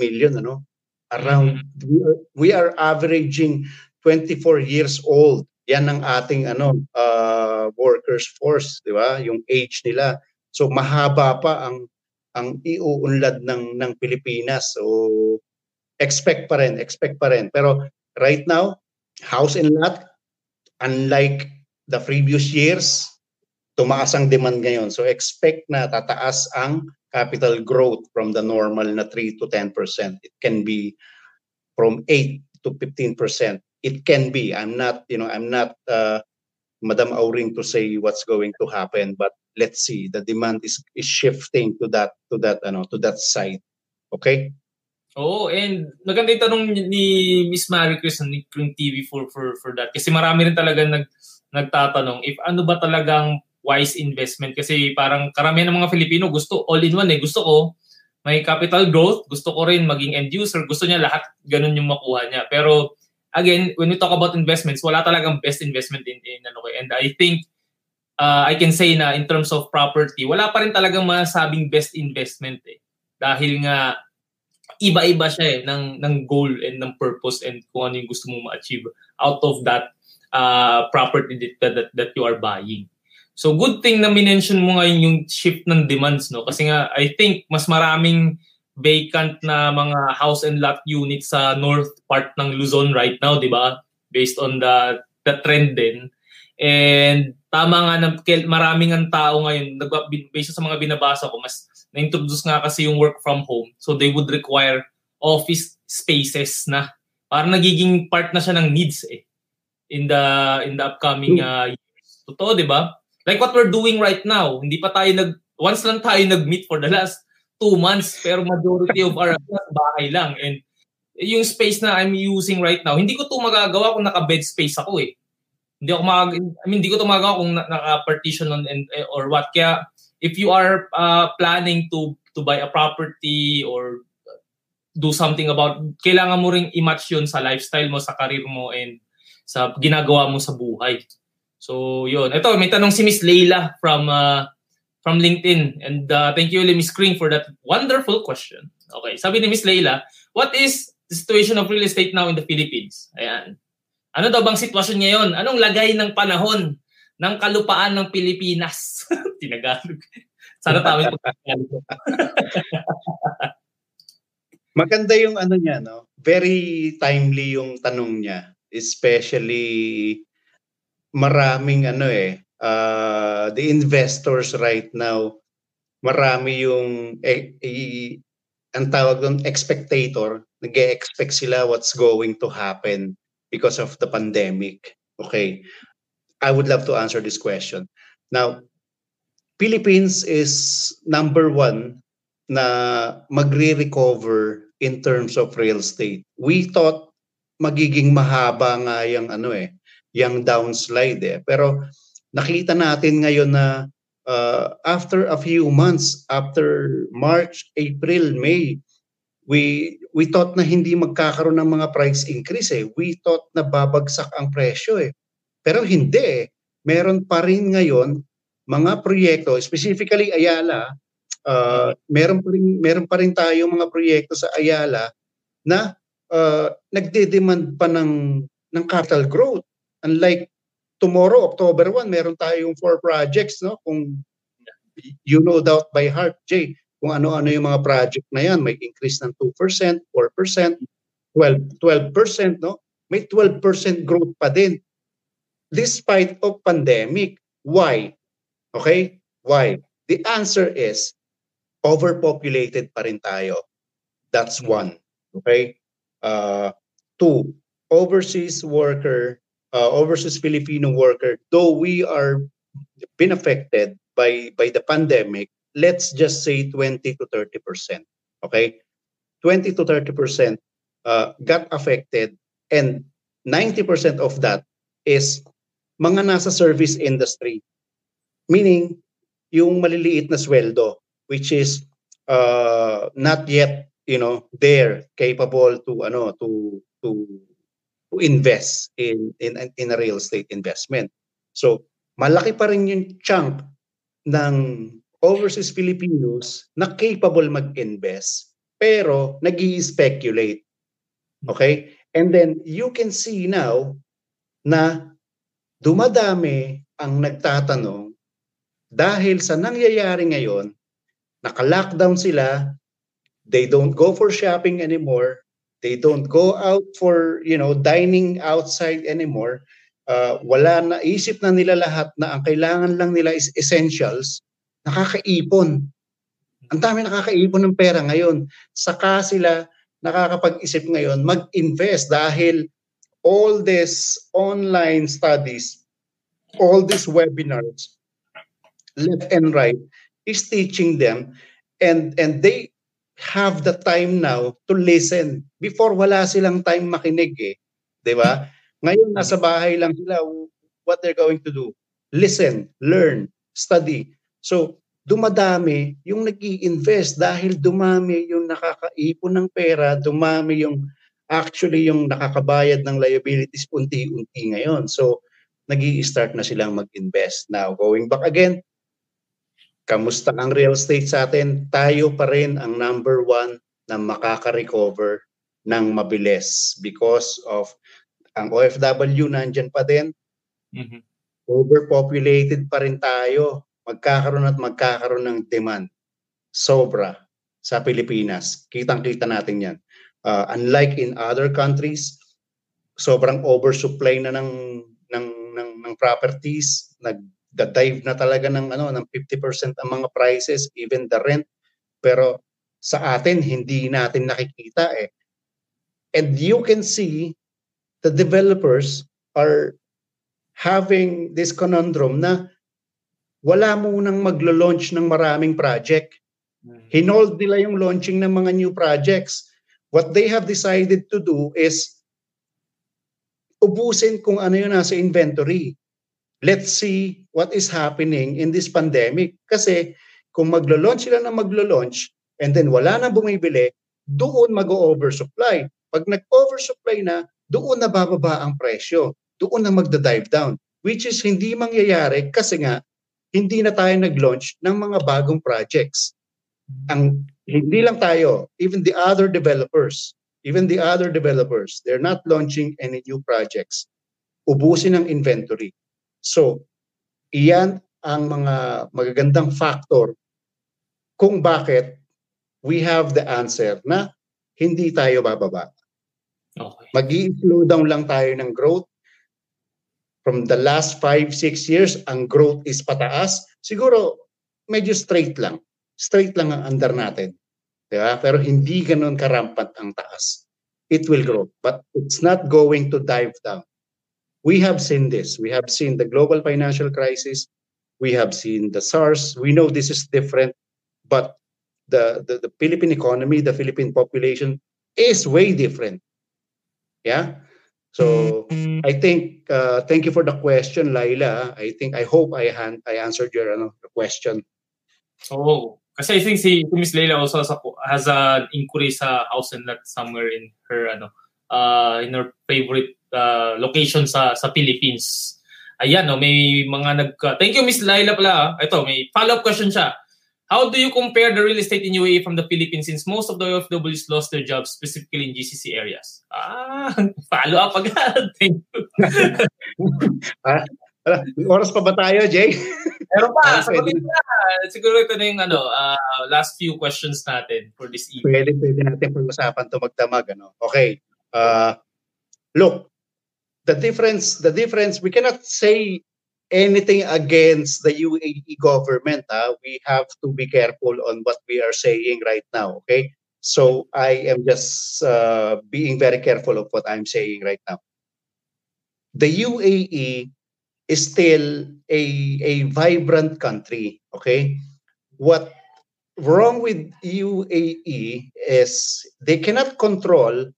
million ano? Around mm-hmm. we, are, we are averaging 24 years old. Yan ang ating ano uh, workers force di ba? Yung age nila. So mahaba pa ang ang iuunlad ng ng Pilipinas. So expect pa rin expect pa rin. Pero right now, house and lot, unlike the previous years, tumaas ang demand ngayon. So expect na tataas ang capital growth from the normal na 3 to 10%. It can be from 8 to 15%. It can be. I'm not, you know, I'm not uh, Madam Auring to say what's going to happen, but let's see. The demand is is shifting to that to that ano to that side. Okay? Oo, and maganda yung tanong ni Miss Marie Chris ng TV for, for, for that. Kasi marami rin talaga nag, nagtatanong if ano ba talagang wise investment. Kasi parang karamihan ng mga Filipino gusto all-in-one eh. Gusto ko may capital growth, gusto ko rin maging end user, gusto niya lahat ganun yung makuha niya. Pero again, when we talk about investments, wala talagang best investment in, in ano ko. And I think uh, I can say na in terms of property, wala pa rin talagang masabing best investment eh. Dahil nga iba-iba siya eh ng ng goal and ng purpose and kung ano yung gusto mong ma-achieve out of that uh, property that, that, that you are buying. So good thing na minention mo ngayon yung shift ng demands no kasi nga I think mas maraming vacant na mga house and lot units sa north part ng Luzon right now, 'di ba? Based on the the trend din. And tama nga na maraming ang tao ngayon, based sa mga binabasa ko, mas na-introduce nga kasi yung work from home. So they would require office spaces na para nagiging part na siya ng needs eh in the in the upcoming uh, years. Totoo, 'di ba? Like what we're doing right now, hindi pa tayo nag once lang tayo nag-meet for the last two months pero majority of our bahay lang and yung space na I'm using right now, hindi ko to magagawa kung naka-bed space ako eh. Hindi ako mag I mean, hindi ko tumagawa kung naka-partition on and, eh, or what. Kaya if you are uh, planning to to buy a property or do something about kailangan mo ring i-match 'yun sa lifestyle mo, sa career mo and sa ginagawa mo sa buhay. So, 'yun. Ito, may tanong si Miss Leila from uh, from LinkedIn and uh, thank you Miss Kring for that wonderful question. Okay, sabi ni Miss Leila, what is the situation of real estate now in the Philippines? Ayan. Ano daw bang sitwasyon ngayon? Anong lagay ng panahon ng kalupaan ng Pilipinas? Tinagalog. Sana tama yung Maganda yung ano niya, no? Very timely yung tanong niya. Especially maraming ano eh, uh, the investors right now, marami yung eh, eh, ang tawag doon expectator, nag-expect sila what's going to happen because of the pandemic. Okay. I would love to answer this question. Now, Philippines is number one na magre-recover in terms of real estate. We thought magiging mahaba nga yung ano eh, yung downslide eh. Pero nakita natin ngayon na uh, after a few months, after March, April, May, we we thought na hindi magkakaroon ng mga price increase eh. We thought na babagsak ang presyo eh. Pero hindi. Meron pa rin ngayon mga proyekto, specifically Ayala, uh, meron pa rin meron pa rin tayo mga proyekto sa Ayala na uh, nagde-demand pa ng ng capital growth. Unlike tomorrow, October 1, meron tayong four projects, no? Kung you know doubt by heart, Jay, kung ano-ano yung mga project na yan. May increase ng 2%, 4%, 12, 12%, no? May 12% growth pa din. Despite of pandemic. Why? Okay? Why? The answer is overpopulated pa rin tayo. That's one. Okay? Uh, two, overseas worker, uh, overseas Filipino worker, though we are been affected by by the pandemic, let's just say 20 to 30 percent. Okay, 20 to 30 percent uh, got affected, and 90 percent of that is mga nasa service industry, meaning yung maliliit na sweldo, which is uh, not yet you know there capable to ano to to to invest in in in a real estate investment. So malaki pa rin yung chunk ng overseas Filipinos na capable mag-invest pero nag speculate Okay? And then you can see now na dumadami ang nagtatanong dahil sa nangyayari ngayon, naka-lockdown sila, they don't go for shopping anymore, they don't go out for, you know, dining outside anymore. Uh, wala na, isip na nila lahat na ang kailangan lang nila is essentials nakakaipon. Ang dami nakakaipon ng pera ngayon. Saka sila nakakapag-isip ngayon mag-invest dahil all this online studies, all these webinars, left and right, is teaching them and and they have the time now to listen. Before wala silang time makinig eh. 'Di ba? Ngayon nasa bahay lang sila what they're going to do. Listen, learn, study. So, dumadami yung nag invest dahil dumami yung nakakaipon ng pera, dumami yung actually yung nakakabayad ng liabilities unti-unti ngayon. So, nag start na silang mag-invest. Now, going back again, kamusta ang real estate sa atin? Tayo pa rin ang number one na makaka-recover ng mabilis because of ang OFW nandyan pa din. Mm-hmm. Overpopulated pa rin tayo magkakaroon at magkakaroon ng demand. Sobra sa Pilipinas. Kitang-kita natin yan. Uh, unlike in other countries, sobrang oversupply na ng ng ng, ng properties, nag-dive na talaga ng ano ng 50% ang mga prices, even the rent. Pero sa atin hindi natin nakikita eh. And you can see the developers are having this conundrum na wala munang maglo-launch ng maraming project. Mm-hmm. Hinold nila yung launching ng mga new projects. What they have decided to do is ubusin kung ano yung nasa inventory. Let's see what is happening in this pandemic. Kasi kung maglo-launch sila na maglo-launch and then wala na bumibili, doon mag-oversupply. Pag nag-oversupply na, doon na bababa ang presyo. Doon na magda-dive down. Which is hindi mangyayari kasi nga hindi na tayo nag-launch ng mga bagong projects. Ang hindi lang tayo, even the other developers, even the other developers, they're not launching any new projects. Ubusin ang inventory. So, iyan ang mga magagandang factor kung bakit we have the answer na hindi tayo bababa. Okay. Mag-i-slow down lang tayo ng growth. From the last 5, 6 years, ang growth is pataas. Siguro, medyo straight lang. Straight lang ang under natin. Diba? Pero hindi ganun karampant ang taas. It will grow. But it's not going to dive down. We have seen this. We have seen the global financial crisis. We have seen the SARS. We know this is different. But the, the, the Philippine economy, the Philippine population is way different. Yeah. So I think uh, thank you for the question, Laila. I think I hope I han- I answered your ano, question. Oh, kasi I think si, Miss Leila also has, a, has an inquiry sa house and lot somewhere in her ano uh, in her favorite uh, location sa sa Philippines. Ayan, no, may mga nag Thank you Miss Laila pala. ah. Ito, may follow-up question siya. How do you compare the real estate in UAE from the Philippines since most of the OFWs lost their jobs specifically in GCC areas? Ah, follow up agad. Thank you. Oras pa ba tayo, Jay? Meron pa, sagutin na. Siguro ito na yung ano, ah, last few questions natin for this evening. pwede, pwede natin pag-usapan to magdamag. Ano? Okay. Uh, look, the difference, the difference, we cannot say anything against the UAE government. ah. We have to be careful on what we are saying right now. Okay. So I am just uh, being very careful of what I'm saying right now. The UAE is still a, a vibrant country. Okay. What wrong with UAE is they cannot control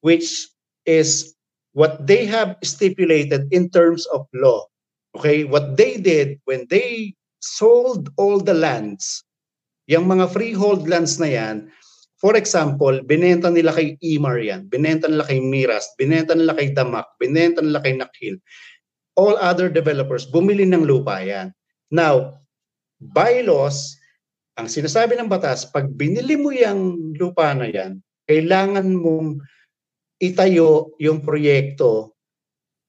which is what they have stipulated in terms of law. Okay, what they did when they sold all the lands, yung mga freehold lands na yan, for example, binenta nila kay Imar yan, binenta nila kay Miras, binenta nila kay Damak, binenta nila kay Nakhil. All other developers, bumili ng lupa yan. Now, bylaws, ang sinasabi ng batas, pag binili mo yung lupa na yan, kailangan mong itayo yung proyekto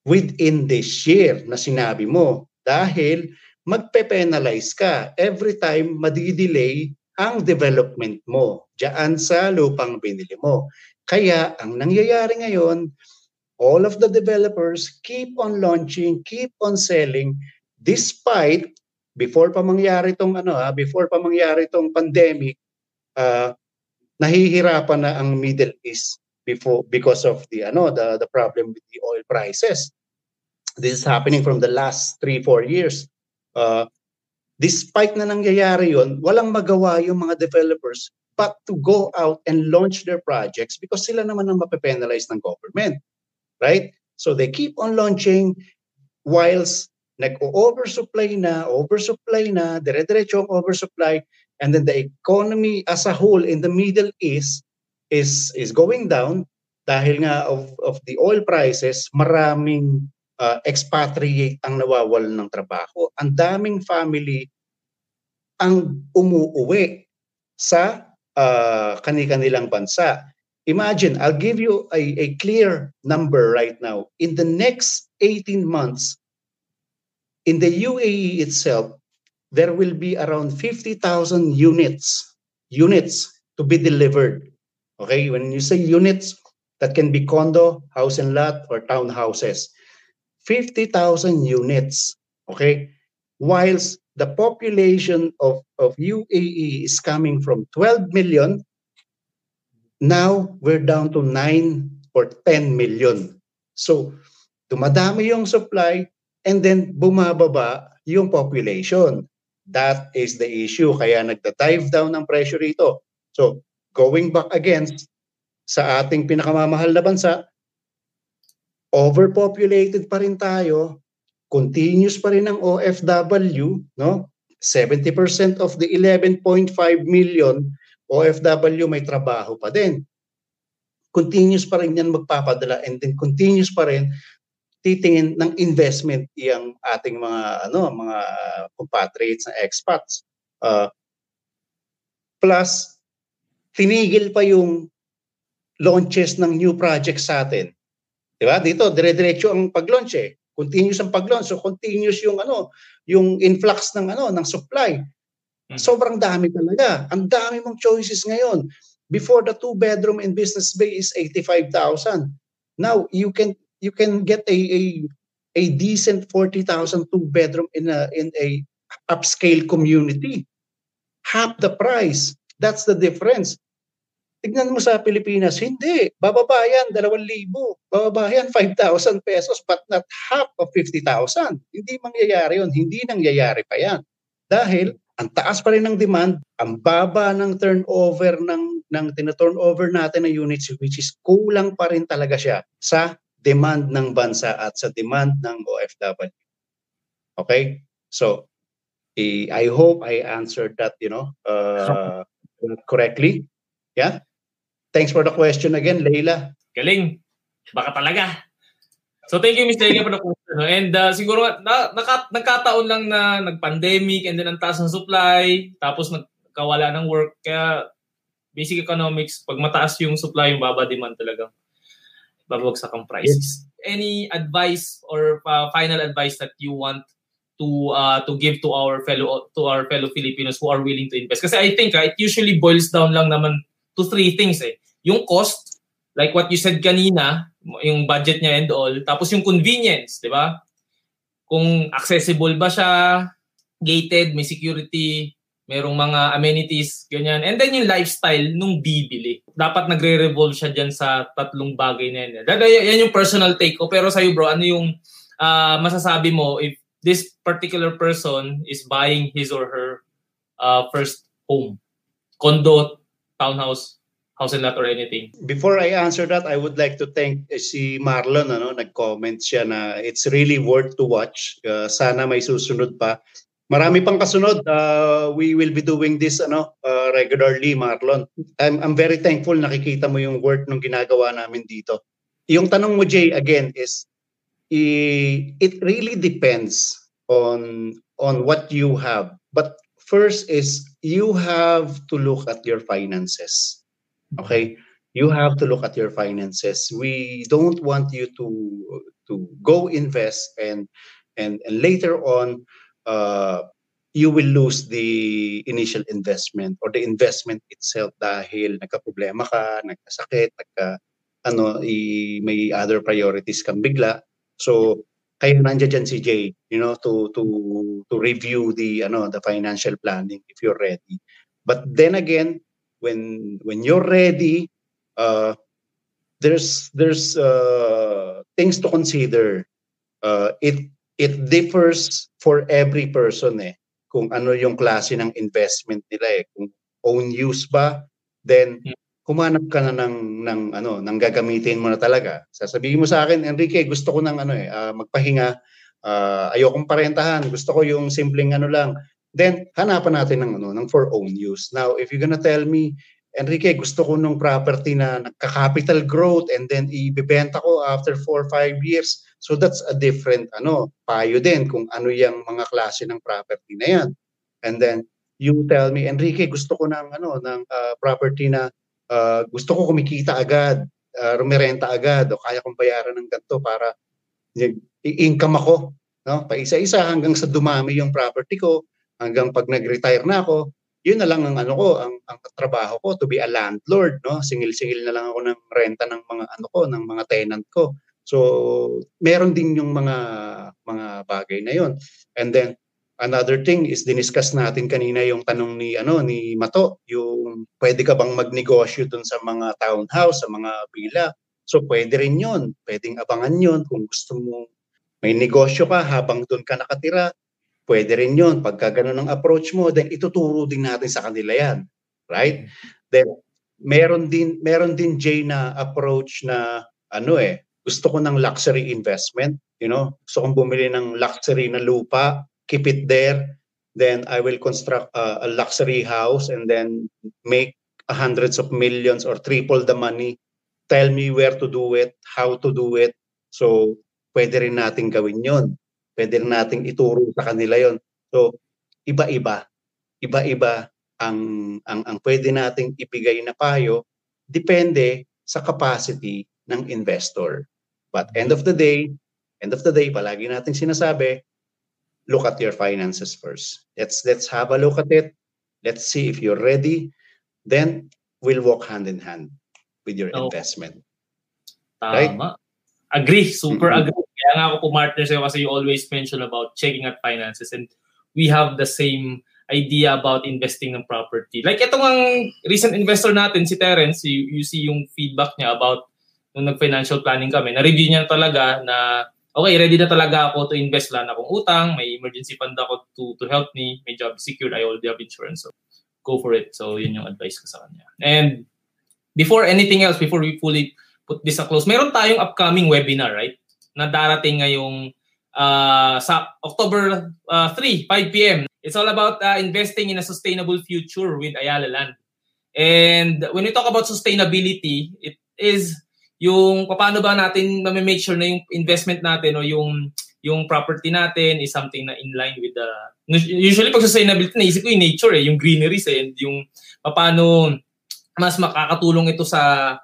within this year na sinabi mo dahil magpe-penalize ka every time madidelay ang development mo diyan sa lupang binili mo. Kaya ang nangyayari ngayon, all of the developers keep on launching, keep on selling despite before pa mangyari tong ano ha, before pa mangyari tong pandemic, uh, nahihirapan na ang Middle East before because of the ano the the problem with the oil prices. This is happening from the last three four years. Uh, despite na nangyayari yon, walang magawa yung mga developers but to go out and launch their projects because sila naman ang mape-penalize ng government. Right? So they keep on launching whilst nag-oversupply na, oversupply na, dire-diretso oversupply, and then the economy as a whole in the Middle East is is going down dahil nga of of the oil prices, maraming uh, expatriate ang nawawalan ng trabaho. Ang daming family ang umuuwi sa uh, kani-kanilang bansa. Imagine, I'll give you a, a clear number right now. In the next 18 months, in the UAE itself, there will be around 50,000 units, units to be delivered. Okay, when you say units, that can be condo, house and lot, or townhouses. 50,000 units. Okay, whilst the population of, of UAE is coming from 12 million, now we're down to 9 or 10 million. So, dumadami yung supply and then bumababa yung population. That is the issue. Kaya nagda-dive down ang pressure rito. So, going back again sa ating pinakamamahal na bansa, overpopulated pa rin tayo, continuous pa rin ang OFW, no? 70% of the 11.5 million OFW may trabaho pa din. Continuous pa rin yan magpapadala and then continuous pa rin titingin ng investment yung ating mga ano mga compatriots na expats. Uh, plus tinigil pa yung launches ng new projects sa atin. 'Di ba? Dito dire-diretso ang pag-launch eh. Continuous ang pag-launch. So continuous yung ano, yung influx ng ano, ng supply. Hmm. Sobrang dami talaga. Ang dami mong choices ngayon. Before the two bedroom in Business Bay is 85,000. Now you can you can get a a, a decent 40,000 two bedroom in a in a upscale community. Half the price. That's the difference. Tignan mo sa Pilipinas, hindi. Bababa yan, 2,000. Bababa yan, 5,000 pesos, but not half of 50,000. Hindi mangyayari yun. Hindi nangyayari pa yan. Dahil ang taas pa rin ng demand, ang baba ng turnover ng, ng tina-turnover natin na units, which is kulang pa rin talaga siya sa demand ng bansa at sa demand ng OFW. Okay? So, I hope I answered that, you know, uh, correctly. Yeah? Thanks for the question again, Leila. Galing. Baka talaga. So thank you, Mr. Leila, for the question. And uh, siguro, na, naka, nagkataon lang na nag-pandemic and then ang taas ng supply, tapos nagkawala ng work. Kaya basic economics, pag mataas yung supply, yung baba demand talaga. Babagsak ang prices. Yes. Any advice or uh, final advice that you want to uh, to give to our fellow to our fellow Filipinos who are willing to invest? Kasi I think uh, it usually boils down lang naman to three things eh yung cost, like what you said kanina, yung budget niya and all, tapos yung convenience, di ba? Kung accessible ba siya, gated, may security, merong mga amenities, ganyan. And then yung lifestyle nung bibili. Dapat nagre-revolve siya dyan sa tatlong bagay na yan. Yan yung personal take ko. Pero sa'yo bro, ano yung uh, masasabi mo if this particular person is buying his or her uh, first home? Condo, townhouse, house and lot or anything. Before I answer that, I would like to thank uh, si Marlon. Ano, nag-comment siya na it's really worth to watch. Uh, sana may susunod pa. Marami pang kasunod. Uh, we will be doing this ano uh, regularly, Marlon. I'm, I'm very thankful nakikita mo yung work ng ginagawa namin dito. Yung tanong mo, Jay, again, is it really depends on on what you have. But first is you have to look at your finances Okay, you have to look at your finances. We don't want you to to go invest and and, and later on uh, you will lose the initial investment or the investment itself dahil nagka-problema ka, nagkasakit, nagka ano, i, may other priorities kang bigla. So kaya nandiyan dyan si Jay, you know, to to to review the ano the financial planning if you're ready. But then again, when when you're ready, uh, there's there's uh, things to consider. Uh, it it differs for every person eh kung ano yung klase ng investment nila eh. Kung own use ba then kumanap ka na ng ng ano nang gagamitin mo na talaga. Sasabihin mo sa akin Enrique gusto ko ng ano eh uh, magpahinga. Uh, ayokong parentahan. Gusto ko yung simpleng ano lang then hanapan natin ng ano ng for own use. Now, if you're gonna tell me, Enrique, gusto ko nung property na nagka-capital growth and then ibebenta ko after 4 or 5 years. So that's a different ano, payo din kung ano yung mga klase ng property na yan. And then you tell me, Enrique, gusto ko ng ano ng uh, property na uh, gusto ko kumikita agad, uh, rumirenta agad o kaya kong bayaran ng ganito para i-income ako, no? Pa isa-isa hanggang sa dumami yung property ko hanggang pag nag-retire na ako, yun na lang ang ano ko, ang, ang trabaho ko to be a landlord, no? Singil-singil na lang ako ng renta ng mga ano ko, ng mga tenant ko. So, meron din yung mga mga bagay na yon. And then another thing is diniscuss natin kanina yung tanong ni ano ni Mato, yung pwede ka bang magnegosyo dun sa mga townhouse, sa mga villa. So pwede rin 'yon. Pwedeng abangan 'yon kung gusto mo may negosyo ka habang doon ka nakatira Pwede rin yun. Pagka ganun ang approach mo, then ituturo din natin sa kanila yan. Right? Then, meron din, meron din Jay na approach na ano eh, gusto ko ng luxury investment, you know, gusto kong bumili ng luxury na lupa, keep it there, then I will construct a, a luxury house and then make hundreds of millions or triple the money. Tell me where to do it, how to do it. So, pwede rin nating gawin yon. Pwede rin nating ituro sa kanila yon. So, iba-iba. Iba-iba ang, ang, ang pwede nating ibigay na payo depende sa capacity ng investor. But end of the day, end of the day, palagi nating sinasabi, look at your finances first. Let's let's have a look at it. Let's see if you're ready. Then we'll walk hand in hand with your oh. investment. Tama. Right? Agree. Super mm-hmm. agree. Kaya nga ako pumartner sa'yo kasi you always mention about checking at finances and we have the same idea about investing ng property. Like itong ang recent investor natin, si Terence, you, you see yung feedback niya about nung nag-financial planning kami, na-review niya talaga na okay, ready na talaga ako to invest. Wala na akong utang, may emergency fund ako to, to help me, may job secured, I already have insurance. So, go for it. So, yun yung advice ko sa kanya. And before anything else, before we fully put this a close, meron tayong upcoming webinar, right? Na darating ngayong uh, sa October uh, 3, 5 p.m. It's all about uh, investing in a sustainable future with Ayala Land. And when we talk about sustainability, it is yung paano ba natin ma-make sure na yung investment natin o yung yung property natin is something na in line with the usually pag sustainability naisip ko yung nature eh yung greeneries eh and yung paano mas makakatulong ito sa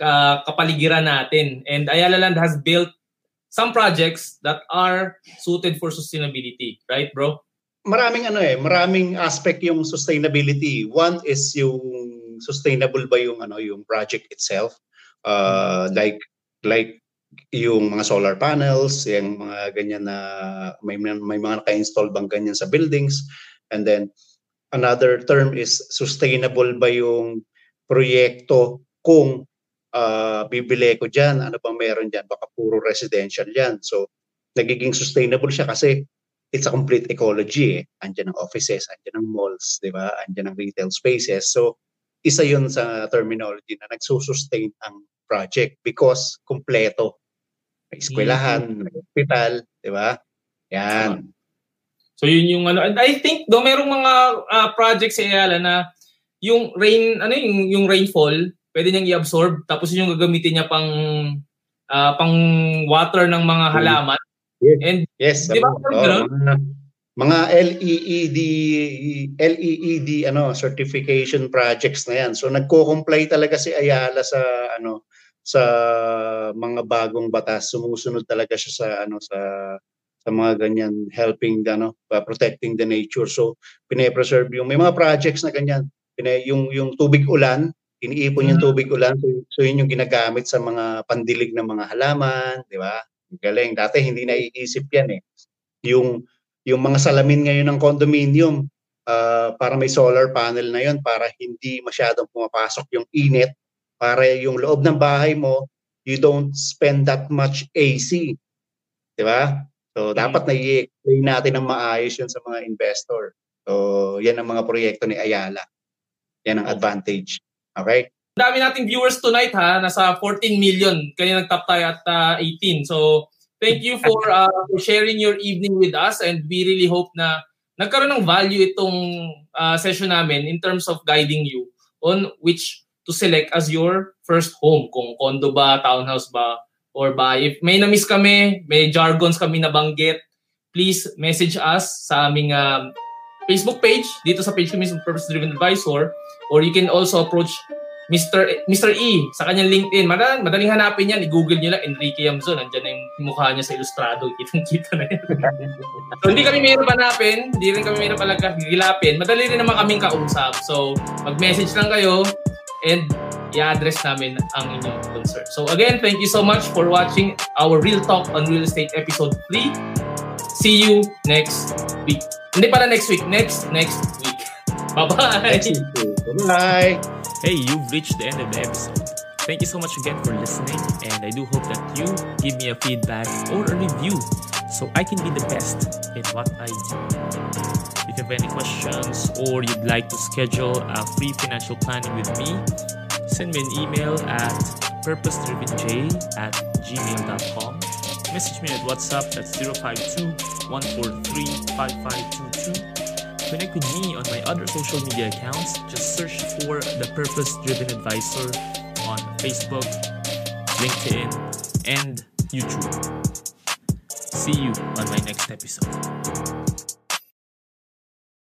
uh, kapaligiran natin and Ayala Land has built some projects that are suited for sustainability right bro? Maraming ano eh maraming aspect yung sustainability. One is yung sustainable ba yung ano yung project itself? Uh, like like yung mga solar panels, yung mga ganyan na may may mga naka-install bang ganyan sa buildings. And then another term is sustainable ba yung proyekto kung uh, bibili ko diyan ano bang meron diyan baka puro residential yan so nagiging sustainable siya kasi it's a complete ecology eh. Andiyan ang offices, andiyan ang malls, di ba? Andiyan ang retail spaces. So, isa yun sa terminology na nagsusustain ang project because kumpleto. May eskwelahan, mm-hmm. may hospital, di ba? Yan. So yun yung ano, and I think do merong mga uh, projects sa Ayala na yung rain, ano yung, yung rainfall, pwede niyang i-absorb tapos yun yung gagamitin niya pang uh, pang water ng mga halaman. Yes. And yes, di ba? Oh, mga LEED LEED ano certification projects na yan. So nagko-comply talaga si Ayala sa ano sa mga bagong batas. Sumusunod talaga siya sa ano sa sa mga ganyan helping ano uh, protecting the nature. So pine-preserve yung may mga projects na ganyan. Pine, yung yung tubig ulan, iniipon yung tubig ulan. So, so yun yung ginagamit sa mga pandilig ng mga halaman, di ba? Galing. Dati hindi naiisip yan eh. Yung yung mga salamin ngayon ng condominium, uh, para may solar panel na yon para hindi masyadong pumapasok yung init para yung loob ng bahay mo, you don't spend that much AC. Di ba? So, mm-hmm. dapat na-i-explain natin ng maayos yun sa mga investor. So, yan ang mga proyekto ni Ayala. Yan ang advantage. Okay? Dami nating viewers tonight ha. Nasa 14 million. Kaya nag-top tayo at uh, ah, 18. So, thank you for, uh, for sharing your evening with us and we really hope na nagkaroon ng value itong uh, session namin in terms of guiding you on which to select as your first home. Kung condo ba, townhouse ba, or ba. If may na-miss kami, may jargons kami nabanggit, please message us sa aming uh, Facebook page, dito sa page kami sa Purpose Driven Advisor, or you can also approach Mr. Mr. E sa kanyang LinkedIn. Madaling, madaling hanapin yan. I-google nyo lang Enrique Yamzon. Nandiyan na yung mukha niya sa ilustrado. Kitang-kita na yan. so, hindi kami mayroon hanapin. Hindi rin kami pala gilapin. Madali rin naman kaming kausap. So, mag-message lang kayo and i-address namin ang inyong concern. So again, thank you so much for watching our Real Talk on Real Estate episode 3. See you next week. Hindi pala next week, next next week. Bye-bye. Bye. Hey, you've reached the end of the episode. Thank you so much again for listening, and I do hope that you give me a feedback or a review so I can be the best in what I do. If you have any questions or you'd like to schedule a free financial planning with me, send me an email at purposedrivenj at gmail.com. Message me at WhatsApp, at 052-143-5522. Connect with me on my other social media accounts. Just search for The Purpose Driven Advisor on Facebook, LinkedIn, and YouTube. See you on my next episode.